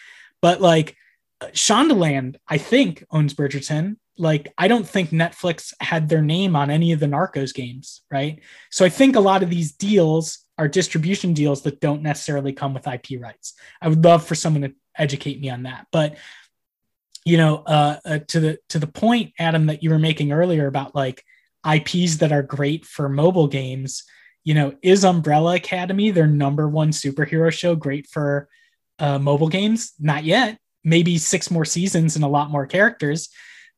But like Shondaland, I think owns Bridgerton. Like I don't think Netflix had their name on any of the Narcos games, right? So I think a lot of these deals are distribution deals that don't necessarily come with IP rights. I would love for someone to educate me on that, but you know, uh, uh, to the to the point, Adam, that you were making earlier about like IPs that are great for mobile games. You know, is Umbrella Academy their number one superhero show great for uh, mobile games? Not yet. Maybe six more seasons and a lot more characters.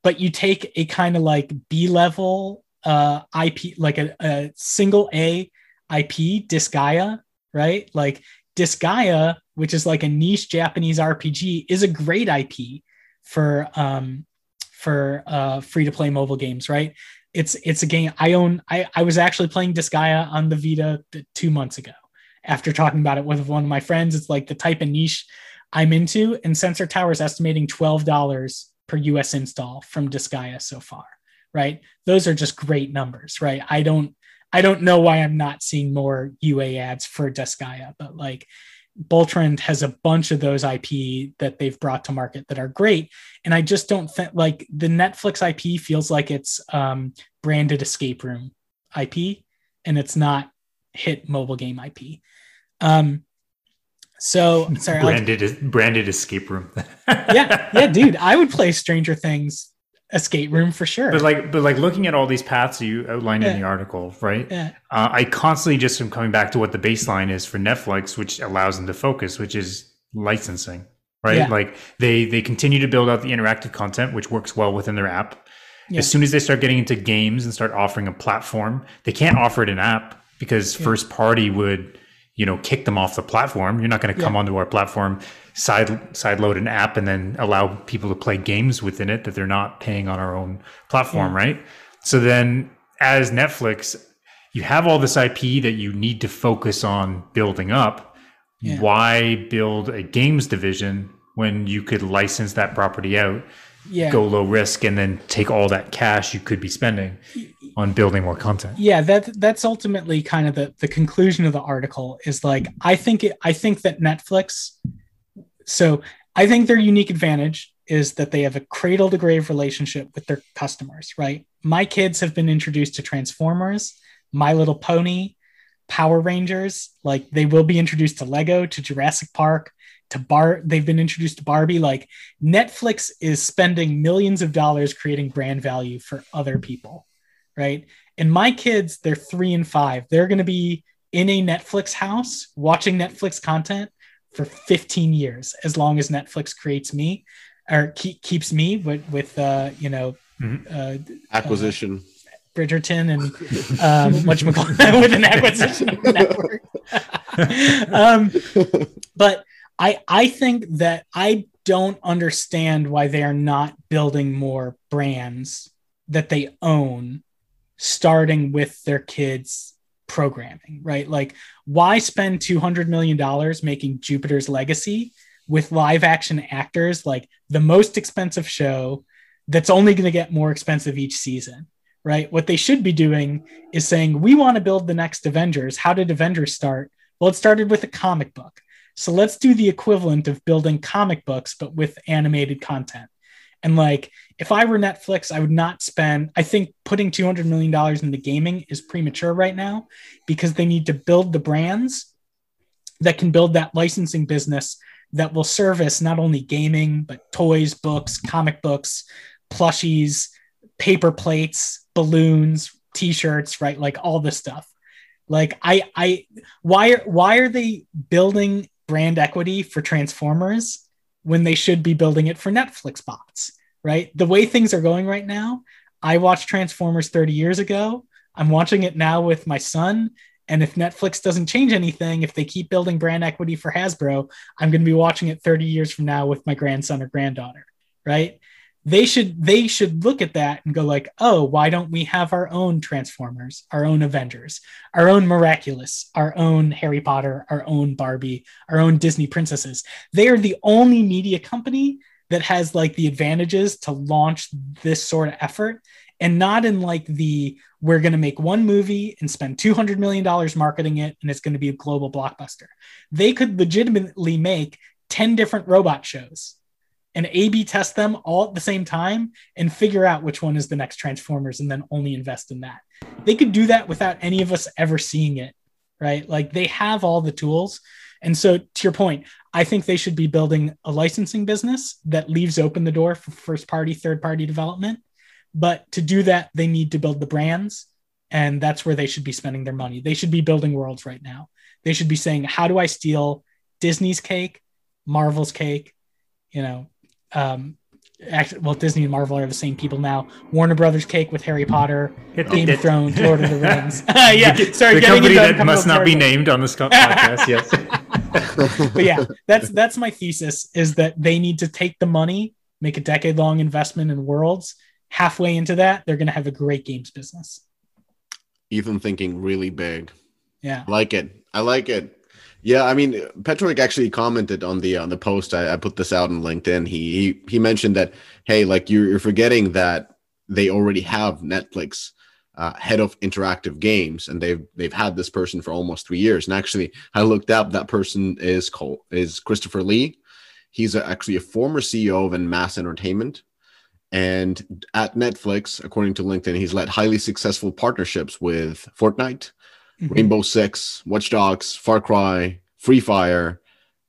But you take a kind of like B level uh, IP, like a, a single A IP, Disgaea, right? Like Disgaea, which is like a niche Japanese RPG, is a great IP for um, for uh, free to play mobile games, right? It's it's a game I own. I, I was actually playing Disgaea on the Vita two months ago. After talking about it with one of my friends, it's like the type of niche I'm into. And Sensor Tower is estimating twelve dollars per US install from Disgaea so far, right? Those are just great numbers, right? I don't I don't know why I'm not seeing more UA ads for Disgaea, but like Boltrend has a bunch of those IP that they've brought to market that are great. And I just don't think like the Netflix IP feels like it's um, branded escape room IP and it's not hit mobile game IP. Um, so sorry, branded branded escape room. yeah, yeah, dude, I would play Stranger Things escape room for sure. But like, but like looking at all these paths you outlined yeah. in the article, right? Yeah. Uh, I constantly just am coming back to what the baseline is for Netflix, which allows them to focus, which is licensing, right? Yeah. Like they they continue to build out the interactive content, which works well within their app. Yeah. As soon as they start getting into games and start offering a platform, they can't offer it an app because first party would, you know, kick them off the platform. You're not going to come onto our platform side side load an app and then allow people to play games within it that they're not paying on our own platform, yeah. right? So then as Netflix, you have all this IP that you need to focus on building up. Yeah. Why build a games division when you could license that property out? Yeah. Go low risk and then take all that cash you could be spending on building more content. Yeah, that that's ultimately kind of the the conclusion of the article is like I think it, I think that Netflix so I think their unique advantage is that they have a cradle to grave relationship with their customers, right? My kids have been introduced to Transformers, My Little Pony, Power Rangers. Like they will be introduced to Lego, to Jurassic Park, to Bar. They've been introduced to Barbie. Like Netflix is spending millions of dollars creating brand value for other people, right? And my kids, they're three and five. They're going to be in a Netflix house watching Netflix content for 15 years as long as netflix creates me or keep, keeps me with with uh you know mm-hmm. uh, acquisition uh, bridgerton and um what you with an acquisition network um but i i think that i don't understand why they are not building more brands that they own starting with their kids programming, right? Like, why spend $200 million making Jupiter's Legacy with live action actors, like the most expensive show that's only going to get more expensive each season, right? What they should be doing is saying, we want to build the next Avengers. How did Avengers start? Well, it started with a comic book. So let's do the equivalent of building comic books, but with animated content. And like, if I were Netflix, I would not spend, I think putting $200 million into gaming is premature right now because they need to build the brands that can build that licensing business that will service not only gaming, but toys, books, comic books, plushies, paper plates, balloons, t-shirts, right? Like all this stuff. Like I, I, why, why are they building brand equity for Transformers when they should be building it for Netflix bots, right? The way things are going right now, I watched Transformers 30 years ago. I'm watching it now with my son. And if Netflix doesn't change anything, if they keep building brand equity for Hasbro, I'm going to be watching it 30 years from now with my grandson or granddaughter, right? They should they should look at that and go like oh why don't we have our own transformers our own avengers our own miraculous our own harry potter our own barbie our own disney princesses. They are the only media company that has like the advantages to launch this sort of effort and not in like the we're going to make one movie and spend 200 million dollars marketing it and it's going to be a global blockbuster. They could legitimately make 10 different robot shows and a b test them all at the same time and figure out which one is the next transformers and then only invest in that they could do that without any of us ever seeing it right like they have all the tools and so to your point i think they should be building a licensing business that leaves open the door for first party third party development but to do that, they need to build the brands. And that's where they should be spending their money. They should be building worlds right now. They should be saying, how do I steal Disney's cake, Marvel's cake? You know, um, actually, well, Disney and Marvel are the same people now. Warner Brothers cake with Harry Potter, Game of Thrones, Lord of the Rings. yeah, sorry, the company that must not be named on this podcast. yes, but yeah, that's that's my thesis: is that they need to take the money, make a decade-long investment in worlds, halfway into that, they're going to have a great games business. Ethan thinking really big. Yeah. I like it. I like it. Yeah, I mean, Petrovic actually commented on the on the post. I, I put this out on LinkedIn. He he he mentioned that hey, like you're, you're forgetting that they already have Netflix uh, head of interactive games, and they've they've had this person for almost three years. And actually, I looked up that person is called is Christopher Lee. He's a, actually a former CEO of Mass Entertainment, and at Netflix, according to LinkedIn, he's led highly successful partnerships with Fortnite, mm-hmm. Rainbow Six, Watch Dogs, Far Cry, Free Fire,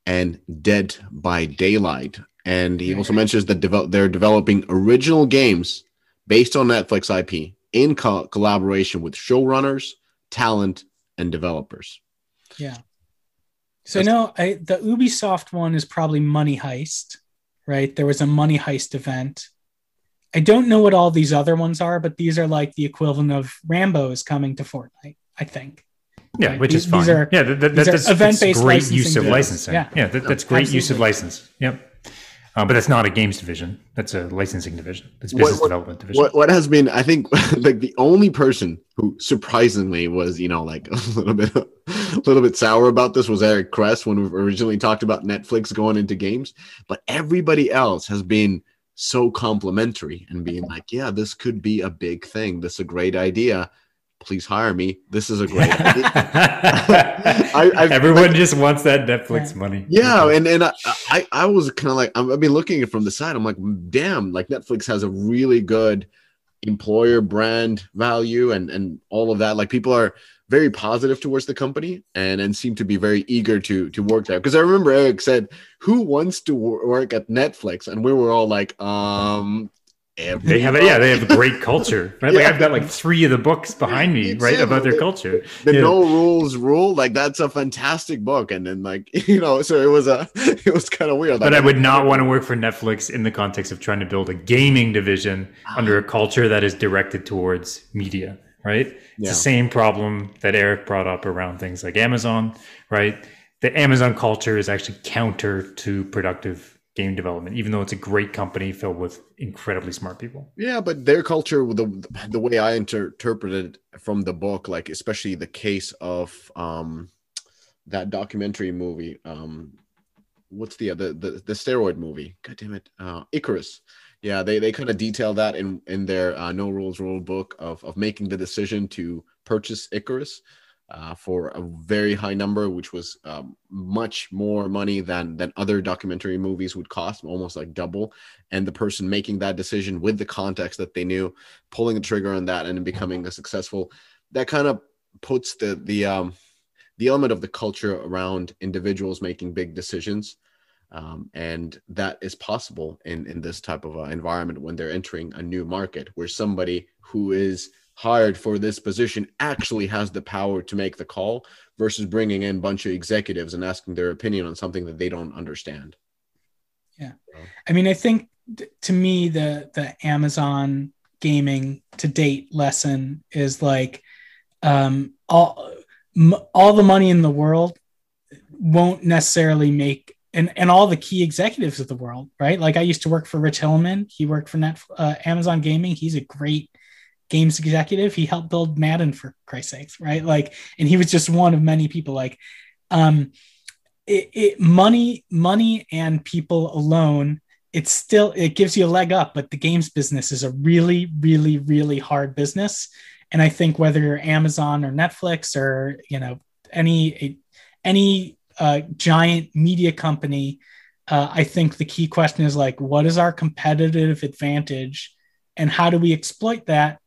and Dead by Daylight. And he also mentions that develop, they're developing original games based on Netflix IP in co- collaboration with showrunners, talent, and developers. Yeah. So no, I, the Ubisoft one is probably Money Heist, right? There was a Money Heist event I don't know what all these other ones are, but these are like the equivalent of Rambo is coming to Fortnite, I think. Yeah, right? which these, is fine. These are, yeah, that, that, that's, event-based great use of licensing. Yeah, yeah that, that's great Absolutely. use of license. Yep. Uh, but that's not a games division. That's a licensing division. That's business what, what, development division. What, what has been, I think, like the only person who surprisingly was, you know, like a little bit, a little bit sour about this was Eric Kress when we originally talked about Netflix going into games. But everybody else has been so complimentary and being like, yeah, this could be a big thing. This is a great idea. Please hire me. This is a great idea. I, Everyone like, just wants that Netflix money. Yeah, and and I I, I was kind of like I've been looking at it from the side. I'm like, damn, like Netflix has a really good employer brand value and and all of that. Like people are very positive towards the company and and seem to be very eager to to work there because i remember eric said who wants to work at netflix and we were all like um they have a, yeah they have a great culture right like i've got like three of the books behind me right about their culture the yeah. no rules rule like that's a fantastic book and then like you know so it was a it was kind of weird but i would not want to work for netflix in the context of trying to build a gaming division ah. under a culture that is directed towards media right? It's yeah. the same problem that Eric brought up around things like Amazon, right? The Amazon culture is actually counter to productive game development, even though it's a great company filled with incredibly smart people. Yeah, but their culture, the the way I inter- interpreted from the book, like especially the case of um, that documentary movie, um, what's the, the the the steroid movie? God damn it, uh, Icarus yeah they, they kind of detail that in in their uh, no rules rule book of, of making the decision to purchase icarus uh, for a very high number which was um, much more money than than other documentary movies would cost almost like double. And the person making that decision with the context that they knew pulling the trigger on that and becoming a successful that kind of puts the the um the element of the culture around individuals making big decisions. Um, and that is possible in, in this type of uh, environment when they're entering a new market where somebody who is hired for this position actually has the power to make the call versus bringing in a bunch of executives and asking their opinion on something that they don't understand. Yeah. I mean, I think to me, the, the Amazon gaming to date lesson is like um, all, m- all the money in the world won't necessarily make and and all the key executives of the world, right? Like I used to work for Rich Hilleman. He worked for Net, uh, Amazon Gaming. He's a great games executive. He helped build Madden for Christ's sakes, right? Like, and he was just one of many people. Like, um, it, it money, money, and people alone it's still it gives you a leg up but the games business is a really really really hard business and i think whether you're amazon or netflix or you know any any uh, giant media company uh, i think the key question is like what is our competitive advantage and how do we exploit that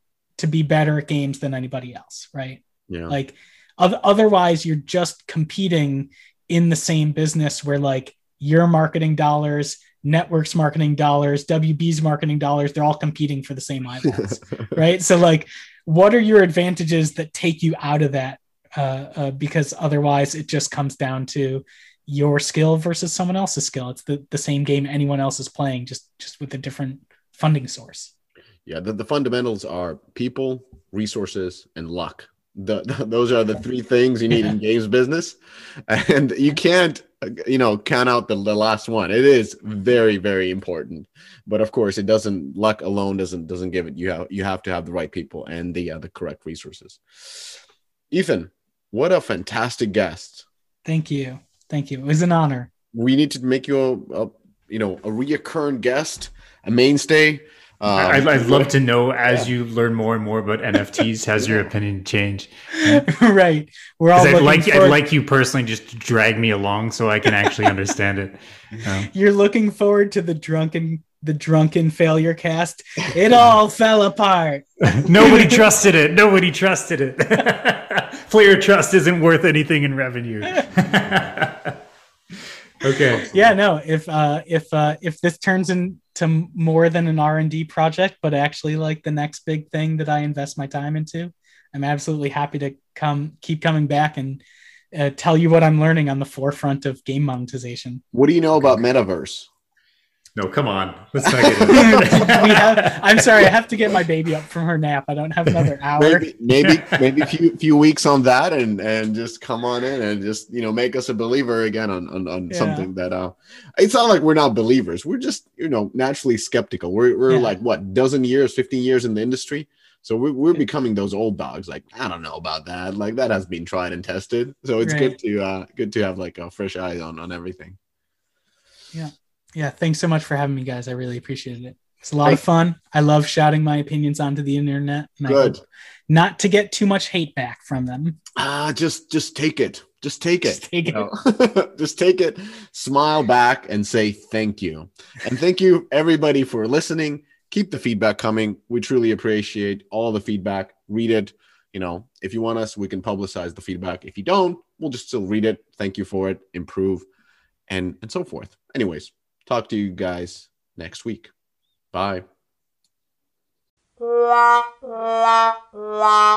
to be better at games than anybody else right? Yeah. like otherwise you're just competing in the same business where like your marketing dollars networks marketing dollars wb's marketing dollars they're all competing for the same eyeballs right? So like what are your advantages that take you out of that uh, uh, because otherwise it just comes down to your skill versus someone else's skill. It's the, the same game anyone else is playing just just with a different funding source yeah, the, the fundamentals are people, resources, and luck. The, the, those are the three things you need in games business, and you can't, you know, count out the, the last one. It is very, very important, but of course, it doesn't. Luck alone doesn't doesn't give it. You have you have to have the right people and the uh, the correct resources. Ethan, what a fantastic guest! Thank you, thank you. It was an honor. We need to make you a, a you know a reoccurring guest, a mainstay. Um, I'd, I'd, love to know as yeah. you learn more and more about NFTs, has your opinion changed? right. We're all I'd like I'd like you personally just to drag me along so I can actually understand it. Um, You're looking forward to the drunken the drunken failure cast. It all fell apart. Nobody trusted it. Nobody trusted it. Player trust isn't worth anything in revenue. Okay. Yeah, no. If uh if uh if this turns into more than an r&d project but actually like the next big thing that i invest my time into i'm absolutely happy to come keep coming back and uh, tell you what i'm learning on the forefront of game monetization what do you know about metaverse no, come on. Let's not get we have, I'm sorry, I have to get my baby up from her nap. I don't have another hour. Maybe, maybe, maybe a few, few weeks on that, and and just come on in and just you know make us a believer again on on, on yeah. something that uh, it's not like we're not believers. We're just you know naturally skeptical. We're we're yeah. like what dozen years, fifteen years in the industry. So we're, we're becoming those old dogs. Like I don't know about that. Like that has been tried and tested. So it's right. good to uh good to have like a fresh eye on on everything. Yeah. Yeah, thanks so much for having me, guys. I really appreciated it. It's a lot of fun. I love shouting my opinions onto the internet. Good. Not to get too much hate back from them. Ah, uh, just just take it. Just take it. Just take it. Just take it. Smile back and say thank you. And thank you everybody for listening. Keep the feedback coming. We truly appreciate all the feedback. Read it. You know, if you want us, we can publicize the feedback. If you don't, we'll just still read it. Thank you for it. Improve, and and so forth. Anyways, Talk to you guys next week. Bye. La, la, la,